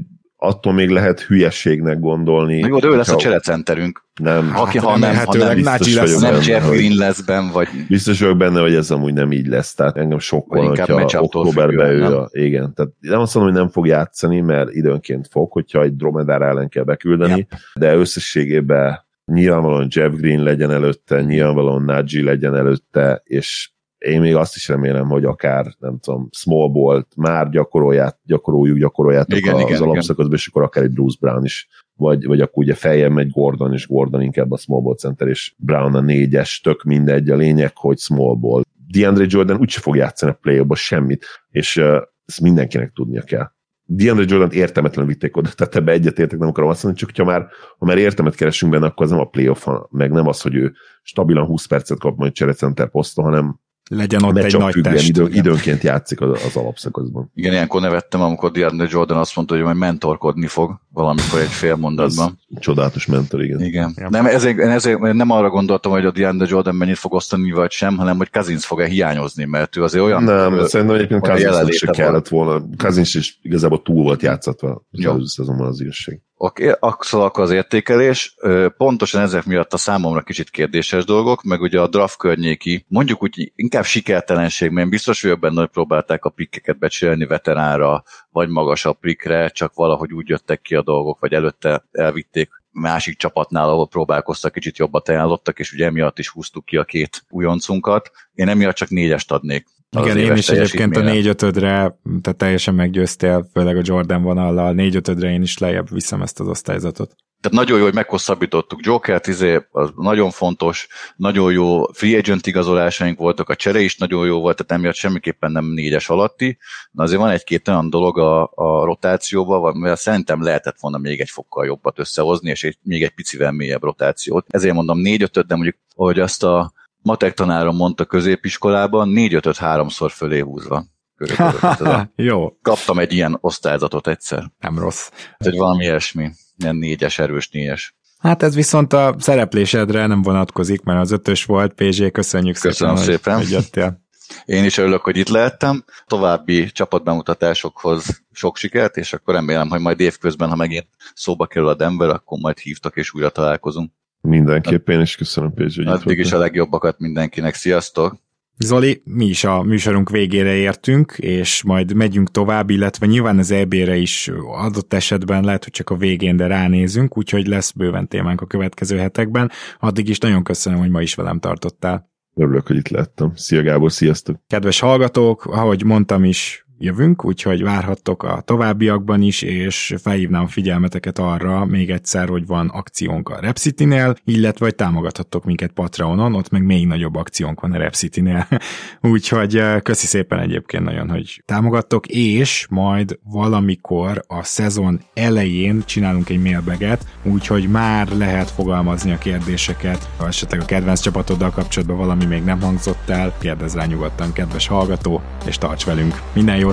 attól még lehet hülyességnek gondolni. Jó, de ő lesz a cserecenterünk. Nem. Aki, hát, ha nem, ha nem, biztos lesz, nem Jeff Green lesz benne, vagy... Biztos vagyok benne, hogy ez amúgy nem így lesz, tehát engem sokkal, hogyha októberben ő a, igen, tehát nem azt mondom, hogy nem fog játszani, mert időnként fog, hogyha egy dromedár ellen kell beküldeni, yep. de összességében nyilvánvalóan Jeff Green legyen előtte, nyilvánvalóan Nagy legyen előtte, és én még azt is remélem, hogy akár, nem tudom, small ball már gyakorolják, gyakoroljuk, gyakoroljátok igen, az igen, alapszakaszban, és akkor akár egy Bruce Brown is, vagy, vagy akkor ugye fejjel megy Gordon, és Gordon inkább a small ball center, és Brown a négyes, tök mindegy, a lényeg, hogy small ball. DeAndre Jordan úgyse fog játszani a play semmit, és uh, ezt mindenkinek tudnia kell. DeAndre Jordan értelmetlen vitték oda, tehát ebbe egyetértek, nem akarom azt mondani, csak ha már, ha már értelmet keresünk benne, akkor az nem a playoff, meg nem az, hogy ő stabilan 20 percet kap majd cserecenter poszton, hanem legyen ott egy nagy test. Idő, időnként játszik az, az alapszakaszban. Igen, ilyenkor nevettem, amikor Diana Jordan azt mondta, hogy majd mentorkodni fog valamikor egy fél mondatban. Csodálatos mentor, igen. Igen. Ja. Nem, ezért, ezért nem arra gondoltam, hogy a DeAndre Jordan mennyit fog osztani, vagy sem, hanem hogy Kazins fog-e hiányozni, mert ő azért olyan... Nem, ö, szerintem egyébként Kazinsnak se kellett volna. Kazins is igazából túl volt játszatva az előző szezonban az írság. Okay, akkor az értékelés. Pontosan ezek miatt a számomra kicsit kérdéses dolgok, meg ugye a draft környéki, mondjuk úgy inkább sikertelenség, mert biztos vagyok benne, hogy próbálták a pikkeket becsülni veteránra, vagy magasabb pikre, csak valahogy úgy jöttek ki a dolgok, vagy előtte elvitték másik csapatnál, ahol próbálkoztak, kicsit jobbat ajánlottak, és ugye emiatt is húztuk ki a két újoncunkat. Én emiatt csak négyest adnék igen, én is egyébként a 4 5 tehát teljesen meggyőztél, főleg a Jordan vonallal, 4 5 én is lejjebb viszem ezt az osztályzatot. Tehát nagyon jó, hogy meghosszabbítottuk Joker-t, izé, az nagyon fontos, nagyon jó free agent igazolásaink voltak, a csere is nagyon jó volt, tehát emiatt semmiképpen nem négyes alatti. Na azért van egy-két olyan dolog a, a rotációban, mert szerintem lehetett volna még egy fokkal jobbat összehozni, és egy, még egy picivel mélyebb rotációt. Ezért mondom 4 5 de mondjuk, hogy azt a matek tanárom mondta középiskolában, 4 5 háromszor fölé húzva. Jó. Kaptam egy ilyen osztályzatot egyszer. Nem rossz. Egy valami ilyesmi, ilyen négyes, erős négyes. Hát ez viszont a szereplésedre nem vonatkozik, mert az ötös volt, PZ, köszönjük Köszönöm szépen, szépen. hogy jöttél. Én is örülök, hogy itt lehettem. További csapatbemutatásokhoz sok sikert, és akkor remélem, hogy majd évközben, ha megint szóba kerül a Denver, akkor majd hívtak és újra találkozunk. Mindenképpen, és köszönöm Pézs, hogy Addig is a legjobbakat mindenkinek. Sziasztok! Zoli, mi is a műsorunk végére értünk, és majd megyünk tovább, illetve nyilván az EB-re is adott esetben lehet, hogy csak a végén, de ránézünk, úgyhogy lesz bőven témánk a következő hetekben. Addig is nagyon köszönöm, hogy ma is velem tartottál. Örülök, hogy itt lettem. Szia Gábor, sziasztok! Kedves hallgatók, ahogy mondtam is, jövünk, úgyhogy várhattok a továbbiakban is, és felhívnám figyelmeteket arra még egyszer, hogy van akciónk a Repcity-nél, illetve hogy támogathattok minket Patreonon, ott meg még nagyobb akciónk van a Repcity-nél. úgyhogy eh, köszi szépen egyébként nagyon, hogy támogattok, és majd valamikor a szezon elején csinálunk egy mailbaget, úgyhogy már lehet fogalmazni a kérdéseket, ha esetleg a kedvenc csapatoddal kapcsolatban valami még nem hangzott el, kérdezz rá nyugodtan, kedves hallgató, és tarts velünk. Minden jót!